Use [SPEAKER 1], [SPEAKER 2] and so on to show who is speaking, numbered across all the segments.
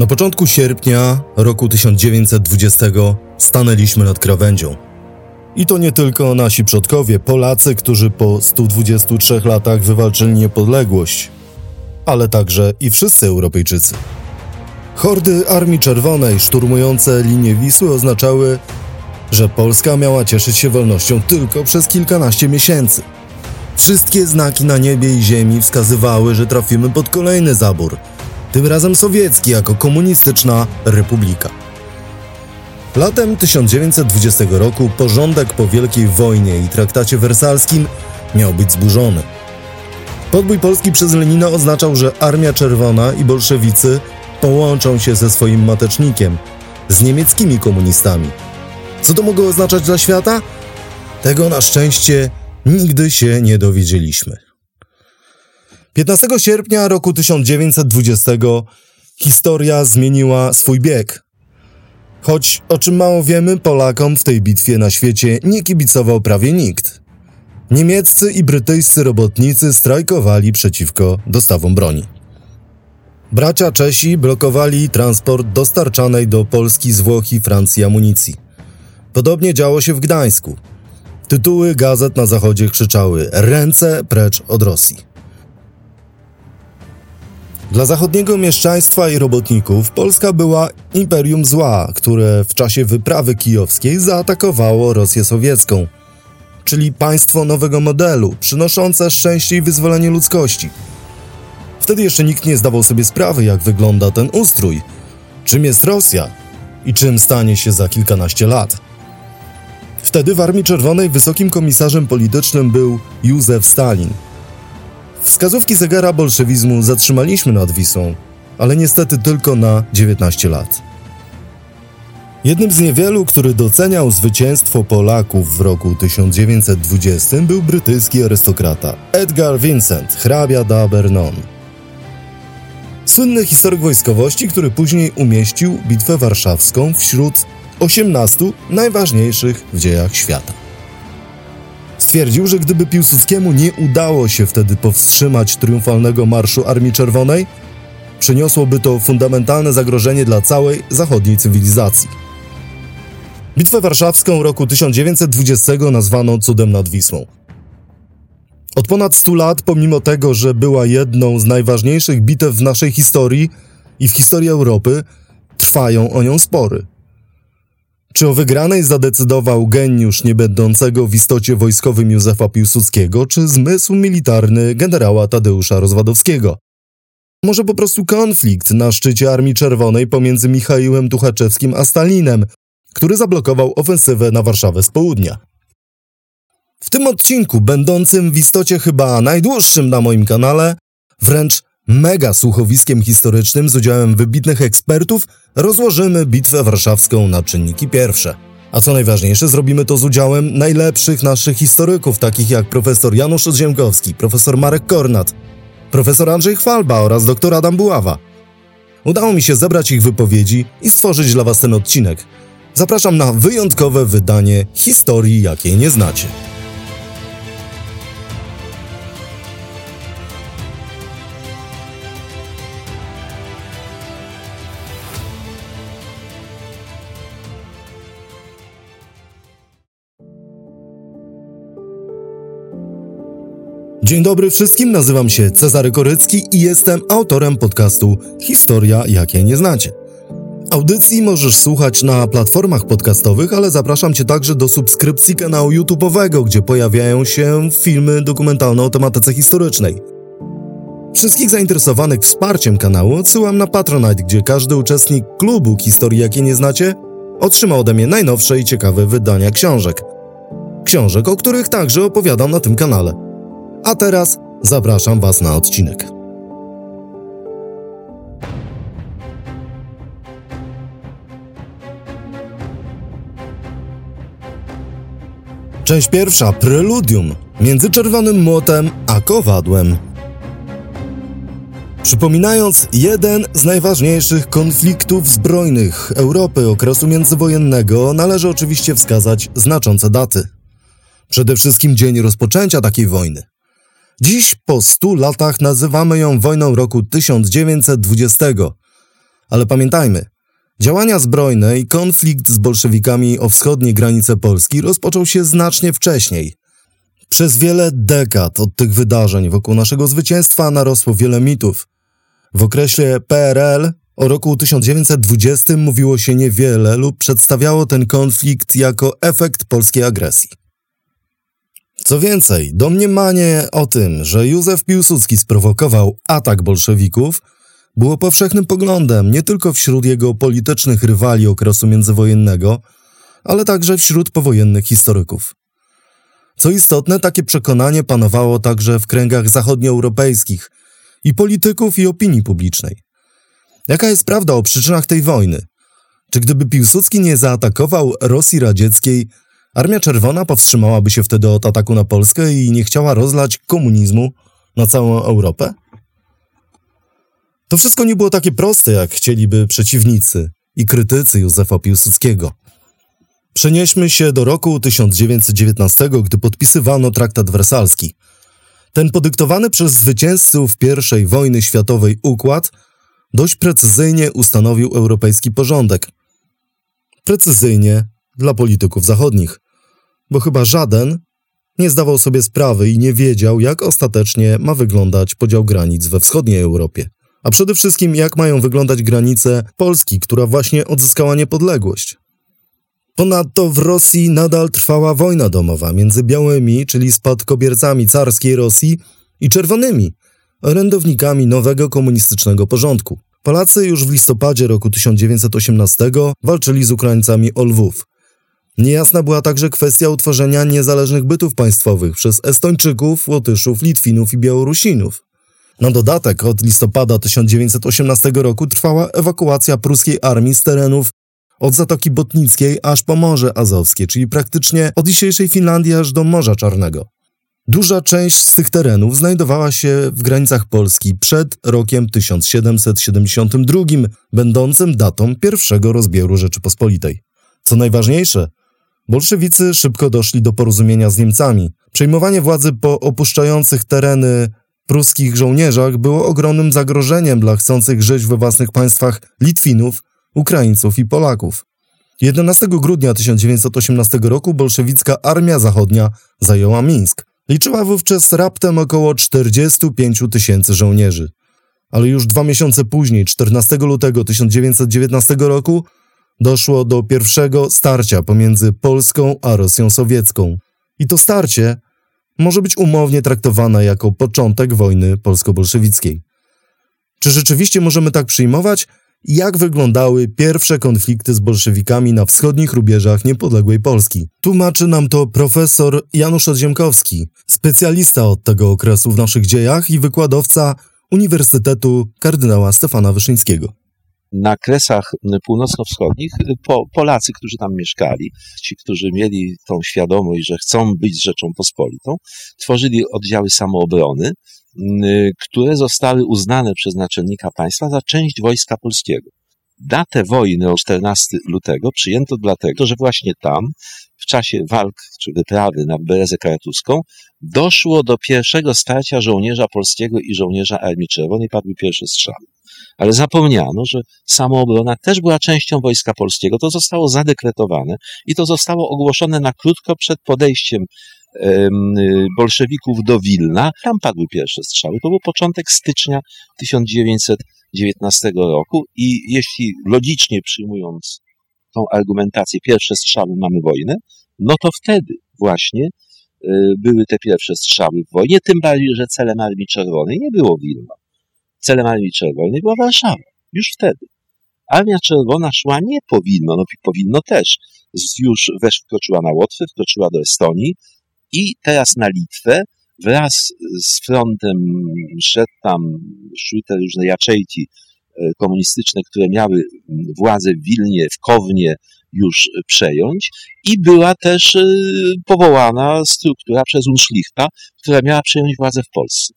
[SPEAKER 1] Na początku sierpnia roku 1920 stanęliśmy nad krawędzią. I to nie tylko nasi przodkowie, Polacy, którzy po 123 latach wywalczyli niepodległość, ale także i wszyscy Europejczycy. Hordy Armii Czerwonej szturmujące linię Wisły oznaczały, że Polska miała cieszyć się wolnością tylko przez kilkanaście miesięcy. Wszystkie znaki na niebie i ziemi wskazywały, że trafimy pod kolejny zabór, tym razem sowiecki jako komunistyczna republika. Latem 1920 roku porządek po Wielkiej Wojnie i traktacie wersalskim miał być zburzony. Podbój Polski przez Lenina oznaczał, że Armia Czerwona i bolszewicy połączą się ze swoim matecznikiem, z niemieckimi komunistami. Co to mogło oznaczać dla świata? Tego na szczęście nigdy się nie dowiedzieliśmy. 15 sierpnia roku 1920 historia zmieniła swój bieg. Choć o czym mało wiemy, Polakom w tej bitwie na świecie nie kibicował prawie nikt. Niemieccy i brytyjscy robotnicy strajkowali przeciwko dostawom broni. Bracia Czesi blokowali transport dostarczanej do Polski z Włoch i Francji amunicji. Podobnie działo się w Gdańsku. Tytuły gazet na zachodzie krzyczały: Ręce precz od Rosji. Dla zachodniego mieszczaństwa i robotników Polska była imperium zła, które w czasie wyprawy kijowskiej zaatakowało Rosję sowiecką, czyli państwo nowego modelu, przynoszące szczęście i wyzwolenie ludzkości. Wtedy jeszcze nikt nie zdawał sobie sprawy, jak wygląda ten ustrój, czym jest Rosja i czym stanie się za kilkanaście lat. Wtedy w Armii Czerwonej wysokim komisarzem politycznym był Józef Stalin. Wskazówki zegara bolszewizmu zatrzymaliśmy nad Wisłą, ale niestety tylko na 19 lat. Jednym z niewielu, który doceniał zwycięstwo Polaków w roku 1920 był brytyjski arystokrata Edgar Vincent, hrabia d'Abernon. Słynny historyk wojskowości, który później umieścił Bitwę Warszawską wśród 18 najważniejszych w dziejach świata. Stwierdził, że gdyby Piłsudskiemu nie udało się wtedy powstrzymać triumfalnego marszu Armii Czerwonej, przyniosłoby to fundamentalne zagrożenie dla całej zachodniej cywilizacji. Bitwę Warszawską roku 1920 nazwano cudem nad Wisłą. Od ponad 100 lat, pomimo tego, że była jedną z najważniejszych bitew w naszej historii i w historii Europy, trwają o nią spory. Czy o wygranej zadecydował geniusz niebędącego w istocie wojskowym Józefa Piłsudskiego, czy zmysł militarny generała Tadeusza Rozwadowskiego? Może po prostu konflikt na szczycie Armii Czerwonej pomiędzy Michałem Tuchaczewskim a Stalinem, który zablokował ofensywę na Warszawę z południa. W tym odcinku, będącym w istocie chyba najdłuższym na moim kanale, wręcz mega słuchowiskiem historycznym z udziałem wybitnych ekspertów, rozłożymy bitwę warszawską na czynniki pierwsze. A co najważniejsze, zrobimy to z udziałem najlepszych naszych historyków, takich jak profesor Janusz Odziemkowski, profesor Marek Kornat, profesor Andrzej Chwalba oraz dr Adam Buława. Udało mi się zebrać ich wypowiedzi i stworzyć dla Was ten odcinek. Zapraszam na wyjątkowe wydanie historii, jakiej nie znacie. Dzień dobry wszystkim, nazywam się Cezary Korycki i jestem autorem podcastu Historia, jakiej nie znacie. Audycji możesz słuchać na platformach podcastowych, ale zapraszam Cię także do subskrypcji kanału YouTube'owego, gdzie pojawiają się filmy dokumentalne o tematyce historycznej. Wszystkich zainteresowanych wsparciem kanału odsyłam na Patronite, gdzie każdy uczestnik klubu Historii, jakiej nie znacie, otrzyma ode mnie najnowsze i ciekawe wydania książek. Książek, o których także opowiadam na tym kanale. A teraz zapraszam Was na odcinek. Część pierwsza preludium między czerwonym młotem a kowadłem. Przypominając jeden z najważniejszych konfliktów zbrojnych Europy okresu międzywojennego, należy oczywiście wskazać znaczące daty. Przede wszystkim dzień rozpoczęcia takiej wojny Dziś po stu latach nazywamy ją wojną roku 1920, Ale pamiętajmy, działania zbrojne i konflikt z bolszewikami o wschodnie granice Polski rozpoczął się znacznie wcześniej. Przez wiele dekad od tych wydarzeń wokół naszego zwycięstwa narosło wiele mitów. W okresie PRL o roku 1920 mówiło się niewiele lub przedstawiało ten konflikt jako efekt polskiej agresji. Co więcej, domniemanie o tym, że Józef Piłsudski sprowokował atak bolszewików, było powszechnym poglądem nie tylko wśród jego politycznych rywali okresu międzywojennego, ale także wśród powojennych historyków. Co istotne, takie przekonanie panowało także w kręgach zachodnioeuropejskich i polityków i opinii publicznej. Jaka jest prawda o przyczynach tej wojny? Czy gdyby Piłsudski nie zaatakował Rosji Radzieckiej, Armia Czerwona powstrzymałaby się wtedy od ataku na Polskę i nie chciała rozlać komunizmu na całą Europę? To wszystko nie było takie proste, jak chcieliby przeciwnicy i krytycy Józefa Piłsudskiego. Przenieśmy się do roku 1919, gdy podpisywano traktat wersalski. Ten podyktowany przez zwycięzców I wojny światowej układ dość precyzyjnie ustanowił europejski porządek. Precyzyjnie dla polityków zachodnich, bo chyba żaden nie zdawał sobie sprawy i nie wiedział, jak ostatecznie ma wyglądać podział granic we wschodniej Europie. A przede wszystkim, jak mają wyglądać granice Polski, która właśnie odzyskała niepodległość. Ponadto w Rosji nadal trwała wojna domowa między białymi, czyli spadkobiercami carskiej Rosji, i czerwonymi, orędownikami nowego komunistycznego porządku. Polacy już w listopadzie roku 1918 walczyli z Ukraińcami o Lwów. Niejasna była także kwestia utworzenia niezależnych bytów państwowych przez Estończyków, Łotyszów, Litwinów i Białorusinów. Na dodatek od listopada 1918 roku trwała ewakuacja pruskiej armii z terenów od Zatoki Botnickiej aż po Morze Azowskie, czyli praktycznie od dzisiejszej Finlandii aż do Morza Czarnego. Duża część z tych terenów znajdowała się w granicach Polski przed rokiem 1772, będącym datą pierwszego rozbioru Rzeczypospolitej. Co najważniejsze, bolszewicy szybko doszli do porozumienia z Niemcami. Przejmowanie władzy po opuszczających tereny pruskich żołnierzach było ogromnym zagrożeniem dla chcących żyć we własnych państwach Litwinów, Ukraińców i Polaków. 11 grudnia 1918 roku bolszewicka Armia Zachodnia zajęła Mińsk. Liczyła wówczas raptem około 45 tysięcy żołnierzy. Ale już dwa miesiące później, 14 lutego 1919 roku, doszło do pierwszego starcia pomiędzy Polską a Rosją Sowiecką. I to starcie może być umownie traktowane jako początek wojny polsko-bolszewickiej. Czy rzeczywiście możemy tak przyjmować? Jak wyglądały pierwsze konflikty z bolszewikami na wschodnich rubieżach niepodległej Polski? Tłumaczy nam to profesor Janusz Odziemkowski, specjalista od tego okresu w naszych dziejach i wykładowca Uniwersytetu kardynała Stefana Wyszyńskiego
[SPEAKER 2] na kresach północno-wschodnich po, Polacy, którzy tam mieszkali, ci, którzy mieli tą świadomość, że chcą być rzeczą pospolitą, tworzyli oddziały samoobrony, które zostały uznane przez naczelnika państwa za część wojska polskiego. Datę wojny o 14 lutego przyjęto dlatego, że właśnie tam, w czasie walk czy wyprawy na Berezę Karatuską, doszło do pierwszego starcia żołnierza polskiego i żołnierza Armii Czerwonej, padły pierwsze strzały ale zapomniano, że samoobrona też była częścią Wojska Polskiego. To zostało zadekretowane i to zostało ogłoszone na krótko przed podejściem bolszewików do Wilna. Tam padły pierwsze strzały. To był początek stycznia 1919 roku i jeśli logicznie przyjmując tą argumentację, pierwsze strzały mamy wojnę, no to wtedy właśnie e, były te pierwsze strzały w wojnie, tym bardziej, że celem Armii Czerwonej nie było Wilno celem Armii Czerwonej była Warszawa. Już wtedy. Armia Czerwona szła nie powinno, no powinno też. Już wkroczyła na Łotwę, wkroczyła do Estonii i teraz na Litwę wraz z frontem szedł tam, szły te różne jaczejki e, komunistyczne, które miały władzę w Wilnie, w Kownie już przejąć i była też e, powołana struktura przez Unschlichta, która miała przejąć władzę w Polsce.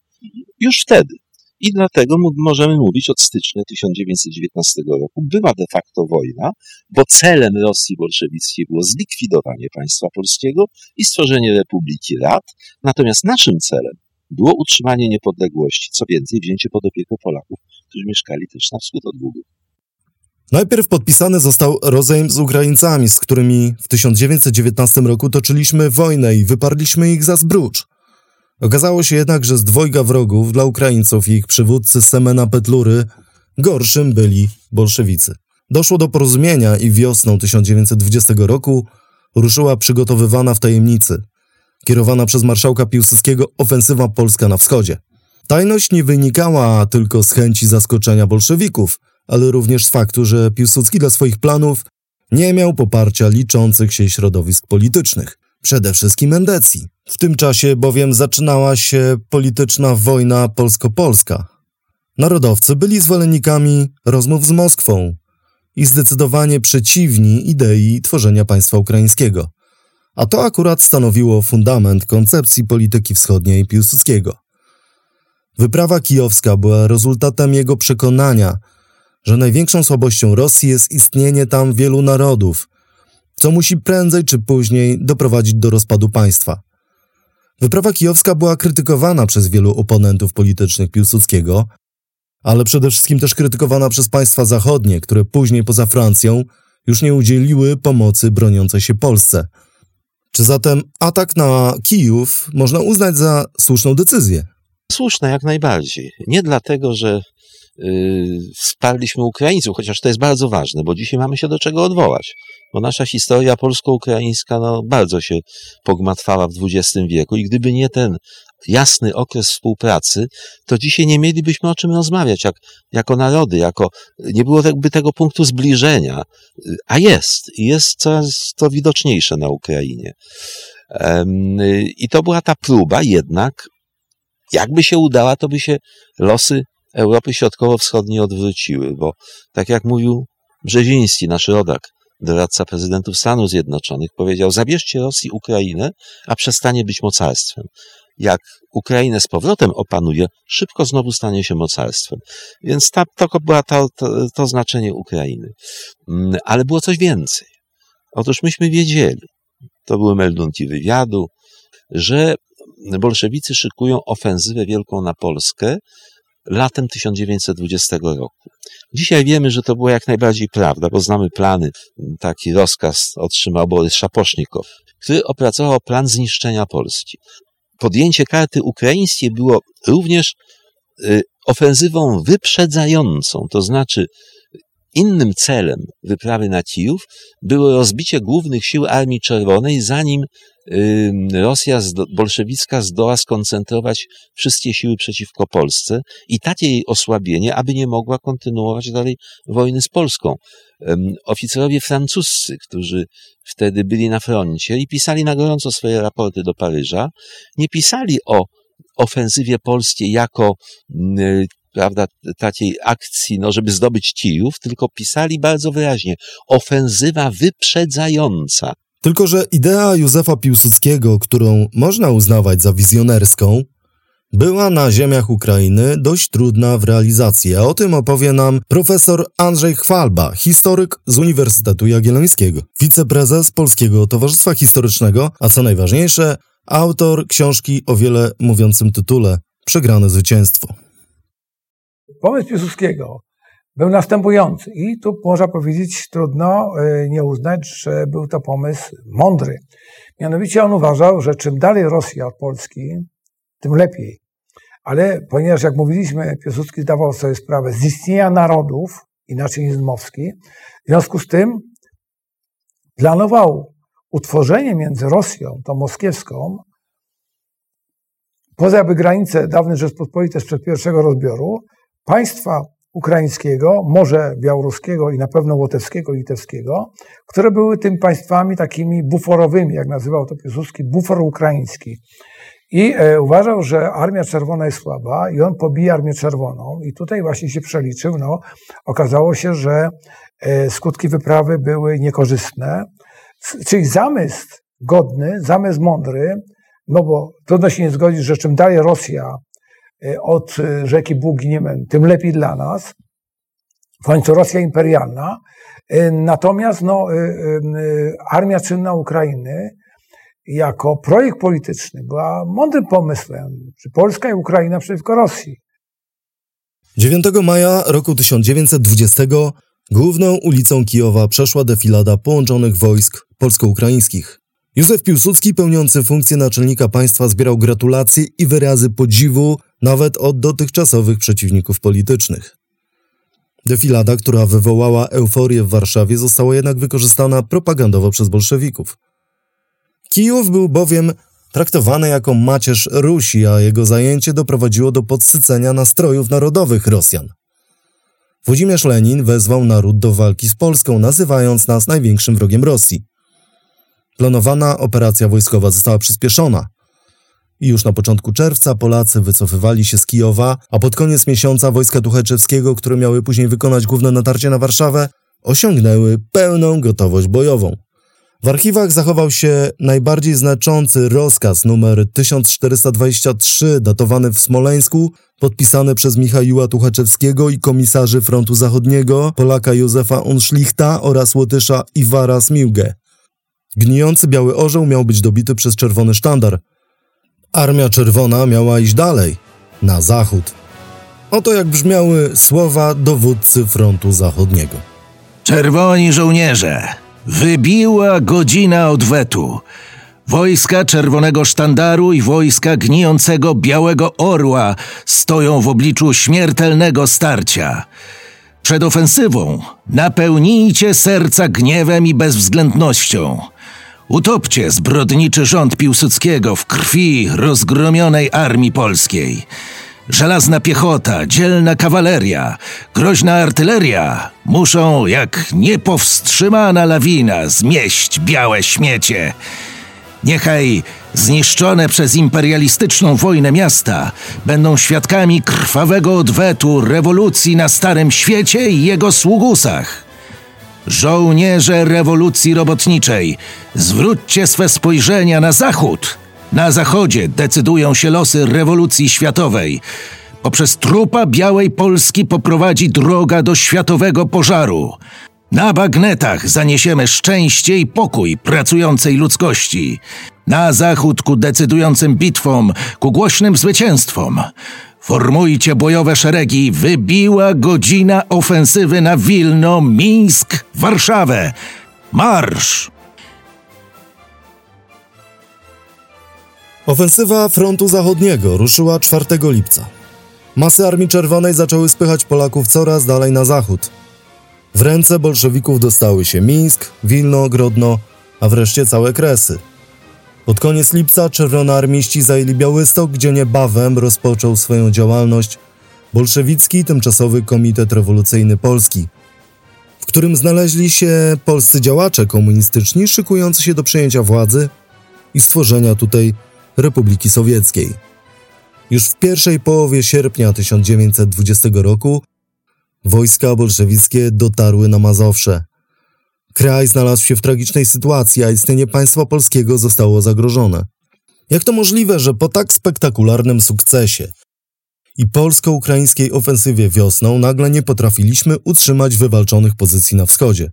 [SPEAKER 2] Już wtedy. I dlatego możemy mówić od stycznia 1919 roku była de facto wojna, bo celem Rosji bolszewickiej było zlikwidowanie państwa polskiego i stworzenie Republiki Rad, natomiast naszym celem było utrzymanie niepodległości, co więcej, wzięcie pod opiekę Polaków, którzy mieszkali też na wschód od Długu.
[SPEAKER 1] Najpierw podpisany został rozejm z Ukraińcami, z którymi w 1919 roku toczyliśmy wojnę i wyparliśmy ich za zbrócz. Okazało się jednak, że z dwojga wrogów dla Ukraińców i ich przywódcy Semena Petlury gorszym byli bolszewicy. Doszło do porozumienia i wiosną 1920 roku ruszyła przygotowywana w tajemnicy, kierowana przez marszałka Piłsudskiego ofensywa polska na wschodzie. Tajność nie wynikała tylko z chęci zaskoczenia bolszewików, ale również z faktu, że Piłsudski dla swoich planów nie miał poparcia liczących się środowisk politycznych, przede wszystkim Endecji. W tym czasie bowiem zaczynała się polityczna wojna polsko-polska. Narodowcy byli zwolennikami rozmów z Moskwą i zdecydowanie przeciwni idei tworzenia państwa ukraińskiego. A to akurat stanowiło fundament koncepcji polityki wschodniej Piłsudskiego. Wyprawa kijowska była rezultatem jego przekonania, że największą słabością Rosji jest istnienie tam wielu narodów, co musi prędzej czy później doprowadzić do rozpadu państwa. Wyprawa kijowska była krytykowana przez wielu oponentów politycznych Piłsudskiego, ale przede wszystkim też krytykowana przez państwa zachodnie, które później poza Francją już nie udzieliły pomocy broniącej się Polsce. Czy zatem atak na Kijów można uznać za słuszną decyzję?
[SPEAKER 2] Słuszna jak najbardziej. Nie dlatego, że wsparliśmy Ukraińców, chociaż to jest bardzo ważne, bo dzisiaj mamy się do czego odwołać. Bo nasza historia polsko-ukraińska no, bardzo się pogmatwała w XX wieku i gdyby nie ten jasny okres współpracy, to dzisiaj nie mielibyśmy o czym rozmawiać, jak, jako narody, jako, nie było jakby tego punktu zbliżenia, a jest, i jest coraz to widoczniejsze na Ukrainie. I to była ta próba jednak, jakby się udała, to by się losy Europy Środkowo-Wschodniej odwróciły, bo tak jak mówił Brzeziński, nasz rodak, doradca prezydentów Stanów Zjednoczonych, powiedział: Zabierzcie Rosji Ukrainę, a przestanie być mocarstwem jak Ukrainę z powrotem opanuje, szybko znowu stanie się mocarstwem. Więc ta, to było to, to, to znaczenie Ukrainy. Mm, ale było coś więcej. Otóż myśmy wiedzieli, to były meldunki wywiadu, że bolszewicy szykują ofensywę wielką na Polskę latem 1920 roku. Dzisiaj wiemy, że to było jak najbardziej prawda, bo znamy plany. Taki rozkaz otrzymał Borys Szapocznikow, który opracował plan zniszczenia Polski podjęcie karty ukraińskiej było również y, ofensywą wyprzedzającą, to znaczy innym celem wyprawy na Kijów było rozbicie głównych sił Armii Czerwonej, zanim Rosja bolszewicka zdoła skoncentrować wszystkie siły przeciwko Polsce i takie jej osłabienie, aby nie mogła kontynuować dalej wojny z Polską. Oficerowie francuscy, którzy wtedy byli na froncie i pisali na gorąco swoje raporty do Paryża, nie pisali o ofensywie polskiej jako prawda, takiej akcji, no, żeby zdobyć Kijów, tylko pisali bardzo wyraźnie ofensywa wyprzedzająca.
[SPEAKER 1] Tylko, że idea Józefa Piłsudskiego, którą można uznawać za wizjonerską, była na ziemiach Ukrainy dość trudna w realizacji, a o tym opowie nam profesor Andrzej Chwalba, historyk z Uniwersytetu Jagiellońskiego, wiceprezes Polskiego Towarzystwa Historycznego, a co najważniejsze, autor książki o wiele mówiącym tytule Przegrane zwycięstwo.
[SPEAKER 3] Pomysł Piłsudskiego był następujący. I tu można powiedzieć, trudno e, nie uznać, że był to pomysł mądry. Mianowicie on uważał, że czym dalej Rosja od Polski, tym lepiej. Ale ponieważ, jak mówiliśmy, Piłsudski zdawał sobie sprawę z istnienia narodów, inaczej niż Zmowski, w związku z tym planował utworzenie między Rosją, tą moskiewską, poza jakby granice dawnej Rzeczpospolitej sprzed pierwszego rozbioru, państwa ukraińskiego, może białoruskiego i na pewno łotewskiego, litewskiego, które były tym państwami takimi buforowymi, jak nazywał to Piłsudski, bufor ukraiński. I e, uważał, że Armia Czerwona jest słaba i on pobije Armię Czerwoną. I tutaj właśnie się przeliczył. No, okazało się, że e, skutki wyprawy były niekorzystne. Czyli zamysł godny, zamysł mądry, no bo trudno się nie zgodzić, że czym dalej Rosja od e, rzeki Bugi Niemen, tym lepiej dla nas. W końcu Rosja imperialna. E, natomiast no, armia czynna Ukrainy jako projekt polityczny była mądrym pomysłem, czy Polska i Ukraina przeciwko Rosji.
[SPEAKER 1] 9 maja roku 1920 Główną ulicą Kijowa przeszła defilada połączonych wojsk polsko-ukraińskich. Józef Piłsudski, pełniący funkcję naczelnika państwa, zbierał gratulacje i wyrazy podziwu nawet od dotychczasowych przeciwników politycznych. Defilada, która wywołała euforię w Warszawie, została jednak wykorzystana propagandowo przez bolszewików. Kijów był bowiem traktowany jako macierz Rusi, a jego zajęcie doprowadziło do podsycenia nastrojów narodowych Rosjan. Włodzimierz Lenin wezwał naród do walki z Polską, nazywając nas największym wrogiem Rosji. Planowana operacja wojskowa została przyspieszona. I już na początku czerwca Polacy wycofywali się z Kijowa, a pod koniec miesiąca wojska Tucheczewskiego, które miały później wykonać główne natarcie na Warszawę, osiągnęły pełną gotowość bojową. W archiwach zachował się najbardziej znaczący rozkaz numer 1423, datowany w Smoleńsku, podpisany przez Michała Tuchaczewskiego i komisarzy Frontu Zachodniego, Polaka Józefa Unszlichta oraz Łotysza Iwara Smiłgę. Gnijący biały orzeł miał być dobity przez czerwony sztandar. Armia Czerwona miała iść dalej, na zachód. Oto jak brzmiały słowa dowódcy Frontu Zachodniego.
[SPEAKER 4] Czerwoni żołnierze, wybiła godzina odwetu. Wojska Czerwonego Sztandaru i wojska gnijącego Białego Orła stoją w obliczu śmiertelnego starcia. Przed ofensywą napełnijcie serca gniewem i bezwzględnością. Utopcie zbrodniczy rząd Piłsudskiego w krwi rozgromionej armii polskiej. Żelazna piechota, dzielna kawaleria, groźna artyleria muszą, jak niepowstrzymana lawina, zmieść białe śmiecie. Niechaj zniszczone przez imperialistyczną wojnę miasta będą świadkami krwawego odwetu rewolucji na Starym Świecie i jego sługusach. Żołnierze rewolucji robotniczej, zwróćcie swe spojrzenia na zachód. Na zachodzie decydują się losy rewolucji światowej. Poprzez trupa białej Polski poprowadzi droga do światowego pożaru. Na bagnetach zaniesiemy szczęście i pokój pracującej ludzkości. Na zachód ku decydującym bitwom, ku głośnym zwycięstwom. Formujcie bojowe szeregi. Wybiła godzina ofensywy na Wilno, Mińsk, Warszawę. Marsz!
[SPEAKER 1] Ofensywa frontu zachodniego ruszyła 4 lipca. Masy Armii Czerwonej zaczęły spychać Polaków coraz dalej na zachód. W ręce bolszewików dostały się Mińsk, Wilno, Grodno, a wreszcie całe Kresy. Pod koniec lipca czerwonoarmiści zajęli Białystok, gdzie niebawem rozpoczął swoją działalność bolszewicki Tymczasowy Komitet Rewolucyjny Polski, w którym znaleźli się polscy działacze komunistyczni szykujący się do przejęcia władzy i stworzenia tutaj Republiki Sowieckiej. Już w pierwszej połowie sierpnia 1920 roku wojska bolszewickie dotarły na Mazowsze. Kraj znalazł się w tragicznej sytuacji, a istnienie państwa polskiego zostało zagrożone. Jak to możliwe, że po tak spektakularnym sukcesie i polsko-ukraińskiej ofensywie wiosną nagle nie potrafiliśmy utrzymać wywalczonych pozycji na wschodzie?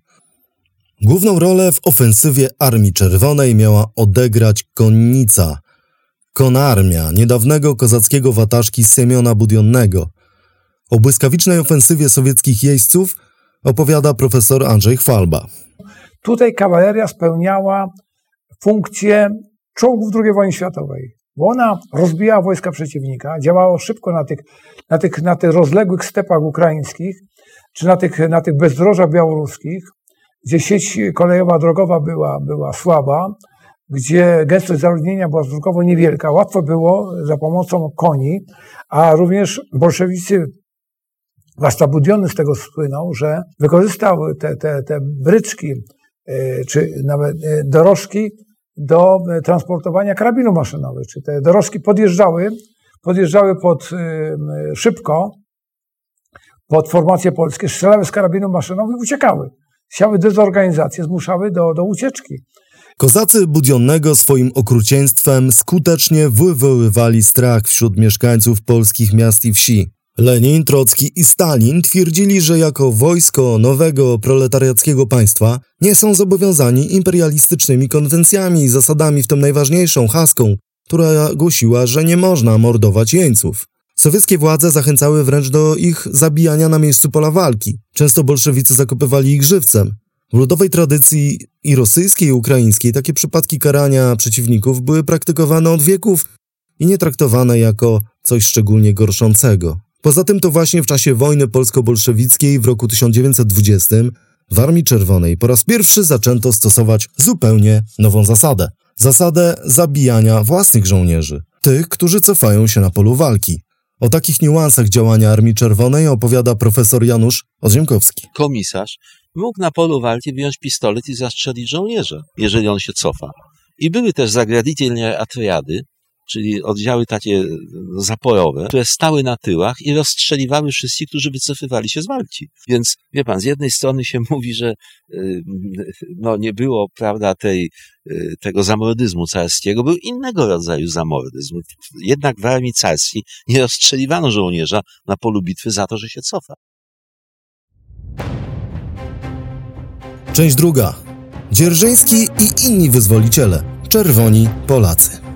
[SPEAKER 1] Główną rolę w ofensywie Armii Czerwonej miała odegrać konnica, konarmia niedawnego kozackiego wataszki Semiona Budionnego. O błyskawicznej ofensywie sowieckich jeźdźców opowiada profesor Andrzej Chwalba.
[SPEAKER 3] Tutaj kawaleria spełniała funkcję czołgów II wojny światowej, bo ona rozbijała wojska przeciwnika, działała szybko na tych, na tych, na tych rozległych stepach ukraińskich, czy na tych, na tych bezdrożach białoruskich, gdzie sieć kolejowa, drogowa była, była słaba, gdzie gęstość zaludnienia była stosunkowo niewielka. Łatwo było za pomocą koni, a również bolszewicy Zwłaszcza Budiony z tego słynął, że wykorzystał te, te, te bryczki, e, czy nawet e, dorożki do e, transportowania karabinów maszynowych. Czy te dorożki podjeżdżały, podjeżdżały pod szybko, pod formacje polskie, strzelały z karabinów maszynowych i uciekały. Siały dezorganizację, zmuszały do, do ucieczki.
[SPEAKER 1] Kozacy Budionnego swoim okrucieństwem skutecznie wywoływali strach wśród mieszkańców polskich miast i wsi. Lenin, Trocki i Stalin twierdzili, że jako wojsko nowego proletariackiego państwa nie są zobowiązani imperialistycznymi konwencjami i zasadami, w tym najważniejszą haską, która głosiła, że nie można mordować jeńców. Sowieckie władze zachęcały wręcz do ich zabijania na miejscu pola walki. Często bolszewicy zakopywali ich żywcem. W ludowej tradycji i rosyjskiej, i ukraińskiej takie przypadki karania przeciwników były praktykowane od wieków i nie traktowane jako coś szczególnie gorszącego. Poza tym to właśnie w czasie wojny polsko-bolszewickiej w roku 1920 w Armii Czerwonej po raz pierwszy zaczęto stosować zupełnie nową zasadę. Zasadę zabijania własnych żołnierzy, tych, którzy cofają się na polu walki. O takich niuansach działania Armii Czerwonej opowiada profesor Janusz Odziemkowski.
[SPEAKER 2] Komisarz mógł na polu walki wyjąć pistolet i zastrzelić żołnierza, jeżeli on się cofa. I były też zagraditelne atriady, czyli oddziały takie zaporowe, które stały na tyłach i rozstrzeliwały wszystkich, którzy wycofywali się z walki. Więc wie pan, z jednej strony się mówi, że y, no, nie było, prawda, tej, y, tego zamordyzmu carskiego, był innego rodzaju zamordyzm. Jednak w armii carskiej nie rozstrzeliwano żołnierza na polu bitwy za to, że się cofa.
[SPEAKER 1] Część druga. Dzierżyński i inni wyzwoliciele. Czerwoni Polacy.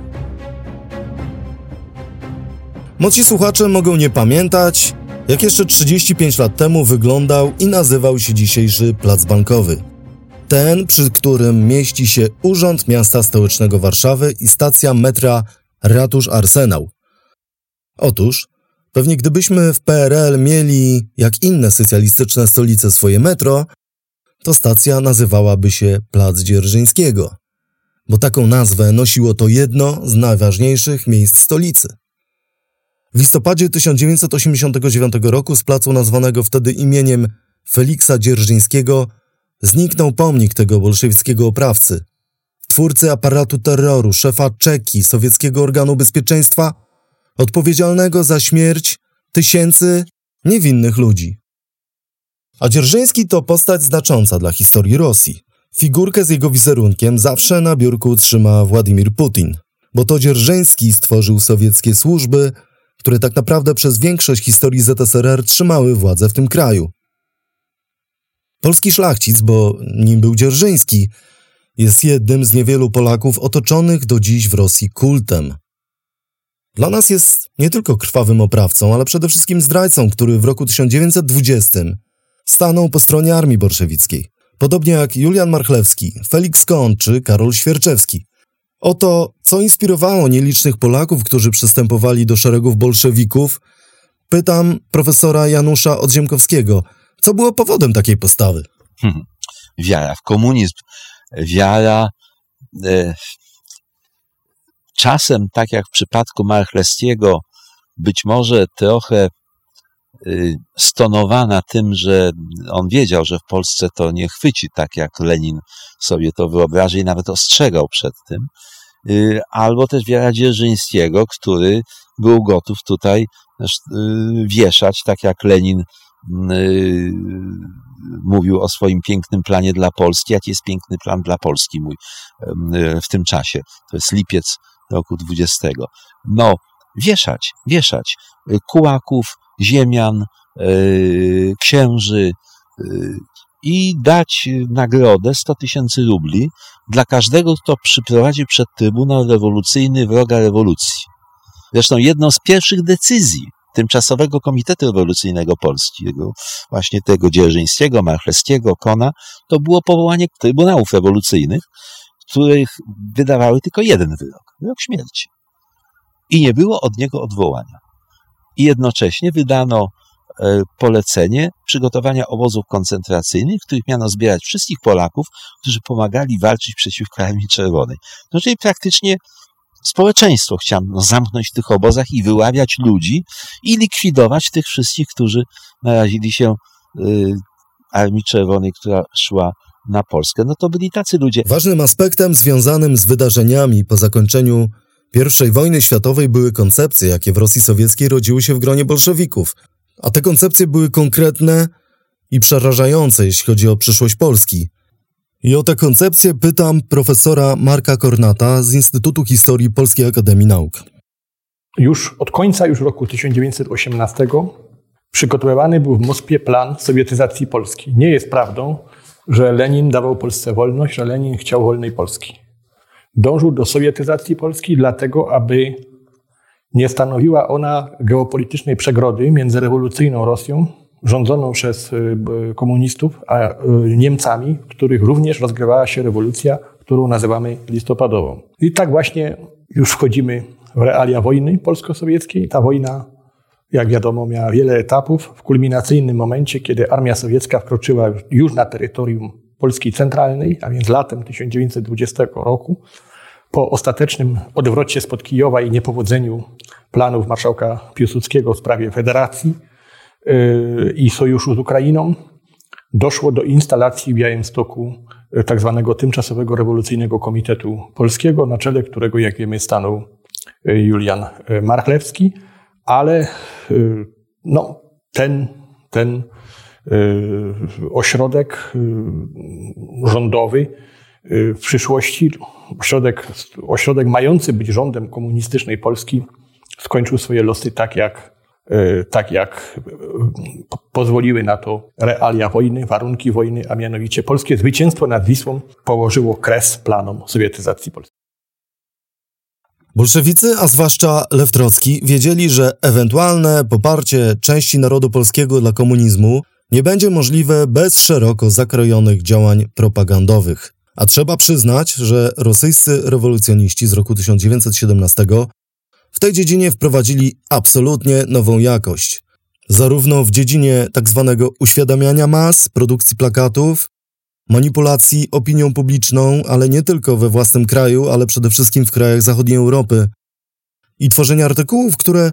[SPEAKER 1] Młodsi słuchacze mogą nie pamiętać, jak jeszcze 35 lat temu wyglądał i nazywał się dzisiejszy plac bankowy. Ten, przy którym mieści się Urząd Miasta Stołecznego Warszawy i stacja metra Ratusz Arsenał. Otóż, pewnie gdybyśmy w PRL mieli, jak inne socjalistyczne stolice, swoje metro, to stacja nazywałaby się Plac Dzierżyńskiego, bo taką nazwę nosiło to jedno z najważniejszych miejsc stolicy. W listopadzie 1989 roku z placu nazwanego wtedy imieniem Feliksa Dzierżyńskiego zniknął pomnik tego bolszewickiego oprawcy, twórcy aparatu terroru, szefa Czeki, sowieckiego organu bezpieczeństwa, odpowiedzialnego za śmierć tysięcy niewinnych ludzi. A Dzierżyński to postać znacząca dla historii Rosji. Figurkę z jego wizerunkiem zawsze na biurku trzyma Władimir Putin, bo to Dzierżyński stworzył sowieckie służby, które tak naprawdę przez większość historii ZSRR trzymały władzę w tym kraju. Polski szlachcic, bo nim był Dzierżyński, jest jednym z niewielu Polaków otoczonych do dziś w Rosji kultem. Dla nas jest nie tylko krwawym oprawcą, ale przede wszystkim zdrajcą, który w roku 1920 stanął po stronie armii bolszewickiej. Podobnie jak Julian Marchlewski, Felix Kohn czy Karol Świerczewski. Oto, co inspirowało nielicznych Polaków, którzy przystępowali do szeregów bolszewików, pytam profesora Janusza Odziemkowskiego, co było powodem takiej postawy?
[SPEAKER 2] Hmm. Wiara w komunizm, wiara e, czasem, tak jak w przypadku Marchlewskiego, być może trochę y, stonowana tym, że on wiedział, że w Polsce to nie chwyci tak, jak Lenin sobie to wyobraża i nawet ostrzegał przed tym, albo też wiara Dzierżyńskiego, który był gotów tutaj y, wieszać, tak jak Lenin mówił o swoim pięknym planie dla Polski. Jaki jest piękny plan dla Polski mój w tym czasie? To jest lipiec roku 20. No, wieszać, wieszać kułaków, ziemian, księży i dać nagrodę 100 tysięcy rubli dla każdego, kto przyprowadzi przed Trybunał Rewolucyjny wroga rewolucji. Zresztą jedną z pierwszych decyzji Tymczasowego Komitetu Rewolucyjnego Polskiego, właśnie tego Dzierżyńskiego, Marchlewskiego, Kona, to było powołanie trybunałów rewolucyjnych, których wydawały tylko jeden wyrok, wyrok śmierci. I nie było od niego odwołania. I jednocześnie wydano polecenie przygotowania obozów koncentracyjnych, w których miano zbierać wszystkich Polaków, którzy pomagali walczyć przeciwko Armii Czerwonej. No, czyli praktycznie społeczeństwo chciano zamknąć w tych obozach i wyławiać ludzi i likwidować tych wszystkich, którzy narazili się y, Armii Czerwonej, która szła na Polskę. No to byli tacy ludzie.
[SPEAKER 1] Ważnym aspektem związanym z wydarzeniami po zakończeniu I wojny światowej były koncepcje, jakie w Rosji Sowieckiej rodziły się w gronie bolszewików. A te koncepcje były konkretne i przerażające, jeśli chodzi o przyszłość Polski. I o tę koncepcję pytam profesora Marka Kornata z Instytutu Historii Polskiej Akademii Nauk.
[SPEAKER 5] Już od końca już roku 1918 przygotowywany był w Moskwie plan sowietyzacji Polski. Nie jest prawdą, że Lenin dawał Polsce wolność, że Lenin chciał wolnej Polski. Dążył do sowietyzacji Polski dlatego, aby Nie stanowiła ona geopolitycznej przegrody między rewolucyjną Rosją, rządzoną przez y, komunistów, a y, Niemcami, w których również rozgrywała się rewolucja, którą nazywamy listopadową. I tak właśnie już wchodzimy w realia wojny polsko-sowieckiej. Ta wojna, jak wiadomo, miała wiele etapów. W kulminacyjnym momencie, kiedy armia sowiecka wkroczyła już na terytorium Polski Centralnej, a więc latem 1920 roku, po ostatecznym odwrocie spod Kijowa i niepowodzeniu planów marszałka Piłsudskiego w sprawie federacji yy, i sojuszu z Ukrainą, doszło do instalacji w Białymstoku yy, tak zwanego Tymczasowego Rewolucyjnego Komitetu Polskiego, na czele którego, jak wiemy, stanął yy, Julian Marchlewski, ale no, ten, ten ośrodek rządowy w przyszłości ośrodek, ośrodek mający być rządem komunistycznej Polski skończył swoje losy tak, jak, e, tak jak e, pozwoliły na to realia wojny, warunki wojny, a mianowicie polskie zwycięstwo nad Wisłą położyło kres planom sowietyzacji Polski.
[SPEAKER 1] Bolszewicy, a zwłaszcza Lew Trocki, wiedzieli, że ewentualne poparcie części narodu polskiego dla komunizmu nie będzie możliwe bez szeroko zakrojonych działań propagandowych. A trzeba przyznać, że rosyjscy rewolucjoniści z roku 1917 w tej dziedzinie wprowadzili absolutnie nową jakość. Zarówno w dziedzinie tzw. Tak uświadamiania mas, produkcji plakatów, manipulacji opinią publiczną, ale nie tylko we własnym kraju, ale przede wszystkim w krajach zachodniej Europy i tworzenia artykułów, które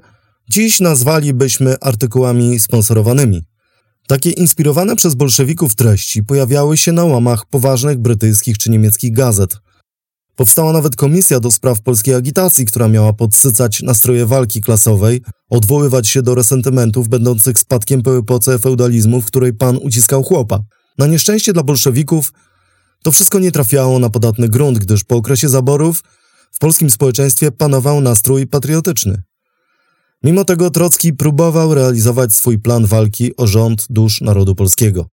[SPEAKER 1] dziś nazwalibyśmy artykułami sponsorowanymi. Takie inspirowane przez bolszewików treści pojawiały się na łamach poważnych brytyjskich czy niemieckich gazet. Powstała nawet komisja do spraw polskiej agitacji, która miała podsycać nastroje walki klasowej, odwoływać się do resentymentów będących spadkiem po epoce feudalizmu, w której pan uciskał chłopa. Na nieszczęście dla bolszewików to wszystko nie trafiało na podatny grunt, gdyż po okresie zaborów w polskim społeczeństwie panował nastrój patriotyczny. Mimo tego Trocki próbował realizować swój plan walki o rząd dusz narodu polskiego.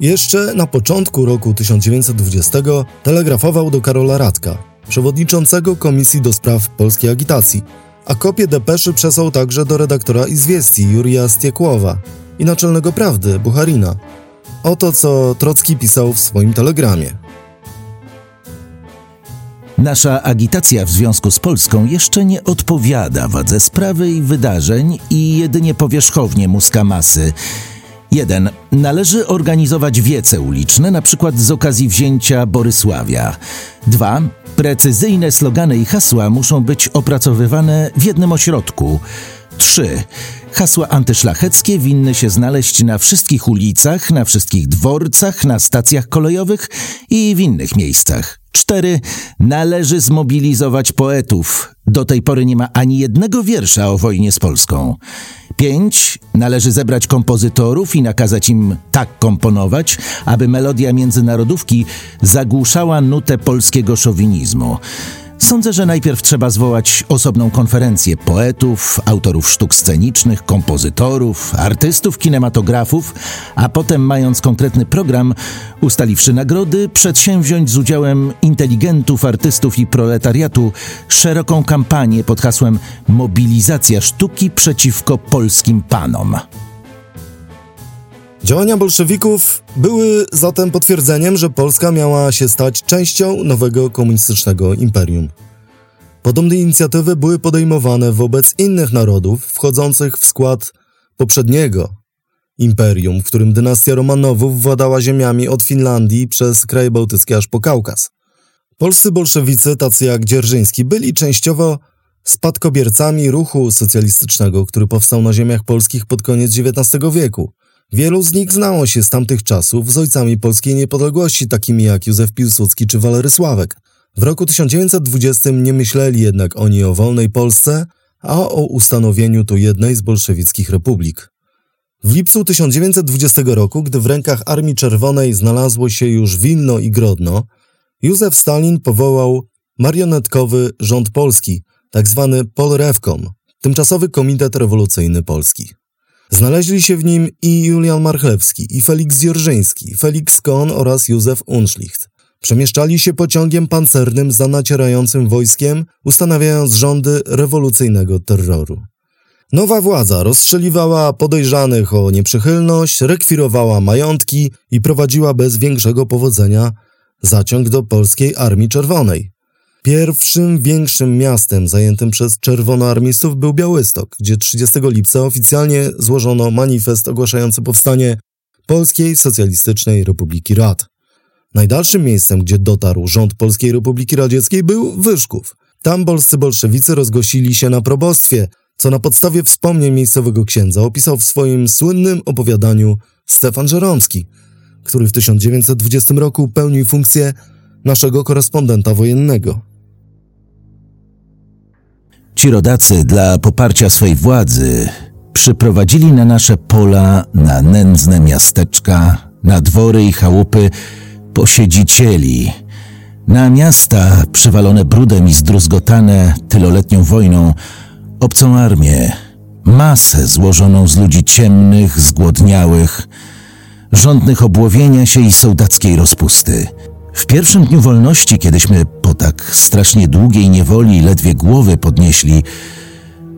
[SPEAKER 1] Jeszcze na początku roku 1920 telegrafował do Karola Radka, przewodniczącego Komisji do Spraw Polskiej Agitacji, a kopię depeszy przesłał także do redaktora Izwiestii Jurija Stiekłowa i naczelnego Prawdy Bucharina. Oto co Trocki pisał w swoim telegramie.
[SPEAKER 4] Nasza agitacja w związku z Polską jeszcze nie odpowiada wadze sprawy i wydarzeń i jedynie powierzchownie muska masy. 1. Należy organizować wiece uliczne, na przykład z okazji wzięcia Borysławia. 2. Precyzyjne slogany i hasła muszą być opracowywane w jednym ośrodku. 3. Hasła antyszlacheckie winny się znaleźć na wszystkich ulicach, na wszystkich dworcach, na stacjach kolejowych i w innych miejscach. 4. Należy zmobilizować poetów. Do tej pory nie ma ani jednego wiersza o wojnie z Polską. 5. Należy zebrać kompozytorów i nakazać im tak komponować, aby melodia międzynarodówki zagłuszała nutę polskiego szowinizmu. Sądzę, że najpierw trzeba zwołać osobną konferencję poetów, autorów sztuk scenicznych, kompozytorów, artystów, kinematografów, a potem, mając konkretny program, ustaliwszy nagrody, przedsięwziąć z udziałem inteligentów, artystów i proletariatu szeroką kampanię pod hasłem Mobilizacja sztuki przeciwko polskim panom.
[SPEAKER 1] Działania bolszewików były zatem potwierdzeniem, że Polska miała się stać częścią nowego komunistycznego imperium. Podobne inicjatywy były podejmowane wobec innych narodów wchodzących w skład poprzedniego imperium, w którym dynastia Romanowów władała ziemiami od Finlandii przez kraje bałtyckie aż po Kaukaz. Polscy bolszewicy, tacy jak Dzierżyński, byli częściowo spadkobiercami ruchu socjalistycznego, który powstał na ziemiach polskich pod koniec XIX wieku. Wielu z nich znało się z tamtych czasów z ojcami polskiej niepodległości, takimi jak Józef Piłsudski czy Walery Sławek. W roku 1920 nie myśleli jednak oni o wolnej Polsce, a o ustanowieniu tu jednej z bolszewickich republik. W lipcu 1920 roku, gdy w rękach Armii Czerwonej znalazło się już Wilno i Grodno, Józef Stalin powołał marionetkowy rząd polski, tzw. Tak Polrewkom, Tymczasowy Komitet Rewolucyjny Polski. Znaleźli się w nim i Julian Marchlewski, i Felix Dzierżyński, Felix Kohn oraz Józef Unschlicht. przemieszczali się pociągiem pancernym za nacierającym wojskiem, ustanawiając rządy rewolucyjnego terroru. Nowa władza rozstrzeliwała podejrzanych o nieprzychylność, rekwirowała majątki i prowadziła bez większego powodzenia zaciąg do polskiej Armii Czerwonej. Pierwszym większym miastem zajętym przez czerwonoarmistów był Białystok, gdzie 30 lipca oficjalnie złożono manifest ogłaszający powstanie Polskiej Socjalistycznej Republiki Rad. Najdalszym miejscem, gdzie dotarł rząd Polskiej Republiki Radzieckiej był Wyszków. Tam polscy bolszewicy rozgłosili się na probostwie, co na podstawie wspomnień miejscowego księdza opisał w swoim słynnym opowiadaniu Stefan Żeromski, który w 1920 roku pełnił funkcję naszego korespondenta wojennego.
[SPEAKER 4] Ci rodacy dla poparcia swej władzy przyprowadzili na nasze pola, na nędzne miasteczka, na dwory i chałupy posiedzicieli, na miasta przywalone brudem i zdruzgotane tyloletnią wojną, obcą armię, masę złożoną z ludzi ciemnych, zgłodniałych, żądnych obłowienia się i sołdackiej rozpusty. W pierwszym dniu wolności, kiedyśmy po tak strasznie długiej niewoli ledwie głowy podnieśli,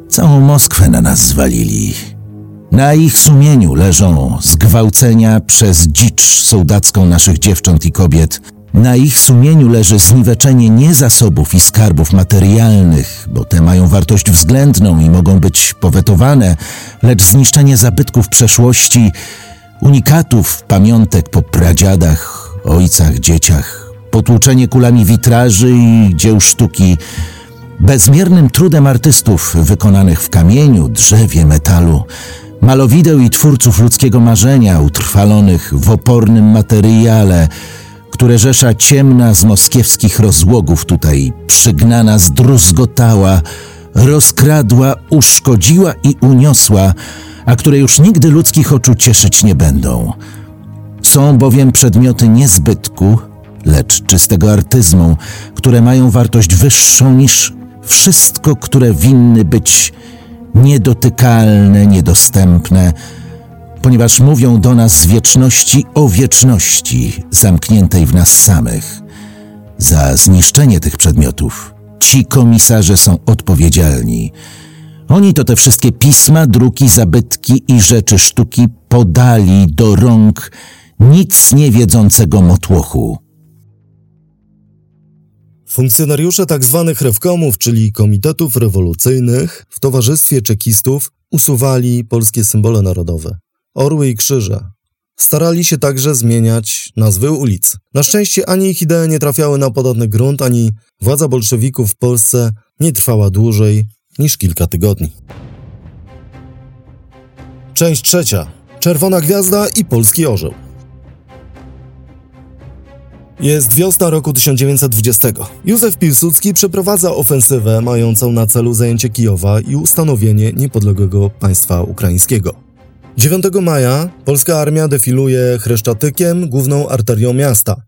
[SPEAKER 4] całą Moskwę na nas zwalili. Na ich sumieniu leżą zgwałcenia przez dzicz sołdacką naszych dziewcząt i kobiet. Na ich sumieniu leży zniweczenie nie zasobów i skarbów materialnych, bo te mają wartość względną i mogą być powetowane, lecz zniszczenie zabytków przeszłości, unikatów, pamiątek po pradziadach, ojcach, dzieciach, potłuczenie kulami witraży i dzieł sztuki, bezmiernym trudem artystów wykonanych w kamieniu, drzewie, metalu, malowideł i twórców ludzkiego marzenia utrwalonych w opornym materiale, które rzesza ciemna z moskiewskich rozłogów tutaj przygnana zdruzgotała, rozkradła, uszkodziła i uniosła, a które już nigdy ludzkich oczu cieszyć nie będą. Są bowiem przedmioty niezbytku, lecz czystego artyzmu, które mają wartość wyższą niż wszystko, które winny być niedotykalne, niedostępne, ponieważ mówią do nas z wieczności o wieczności zamkniętej w nas samych. Za zniszczenie tych przedmiotów ci komisarze są odpowiedzialni. Oni to te wszystkie pisma, druki, zabytki i rzeczy sztuki podali do rąk nic nie wiedzącego motłochu.
[SPEAKER 1] Funkcjonariusze tzw. Tak rewkomów, czyli komitetów rewolucyjnych, w towarzystwie czekistów usuwali polskie symbole narodowe orły i krzyże. Starali się także zmieniać nazwy ulic. Na szczęście ani ich idee nie trafiały na podatny grunt, ani władza bolszewików w Polsce nie trwała dłużej niż kilka tygodni. Część trzecia. Czerwona Gwiazda i Polski Orzeł. Jest wiosna roku 1920. Józef Piłsudski przeprowadza ofensywę mającą na celu zajęcie Kijowa i ustanowienie niepodległego państwa ukraińskiego. 9 maja polska armia defiluje Chreszczatykiem, główną arterią miasta.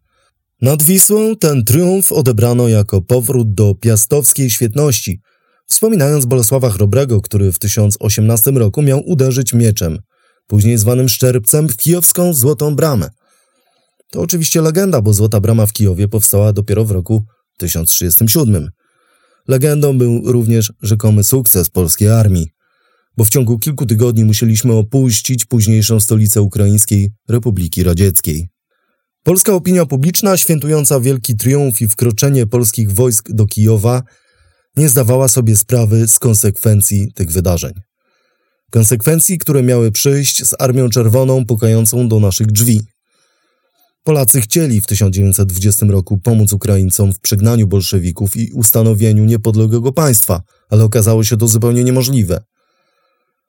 [SPEAKER 1] Nad Wisłą ten triumf odebrano jako powrót do piastowskiej świetności, wspominając Bolesława Chrobrego, który w 1018 roku miał uderzyć mieczem, później zwanym Szczerbcem, w kijowską Złotą Bramę. To oczywiście legenda, bo Złota Brama w Kijowie powstała dopiero w roku 1037. Legendą był również rzekomy sukces polskiej armii bo w ciągu kilku tygodni musieliśmy opuścić późniejszą stolicę ukraińskiej Republiki Radzieckiej. Polska opinia publiczna, świętująca wielki triumf i wkroczenie polskich wojsk do Kijowa, nie zdawała sobie sprawy z konsekwencji tych wydarzeń. Konsekwencji, które miały przyjść z Armią Czerwoną pukającą do naszych drzwi. Polacy chcieli w 1920 roku pomóc Ukraińcom w przegnaniu bolszewików i ustanowieniu niepodległego państwa, ale okazało się to zupełnie niemożliwe.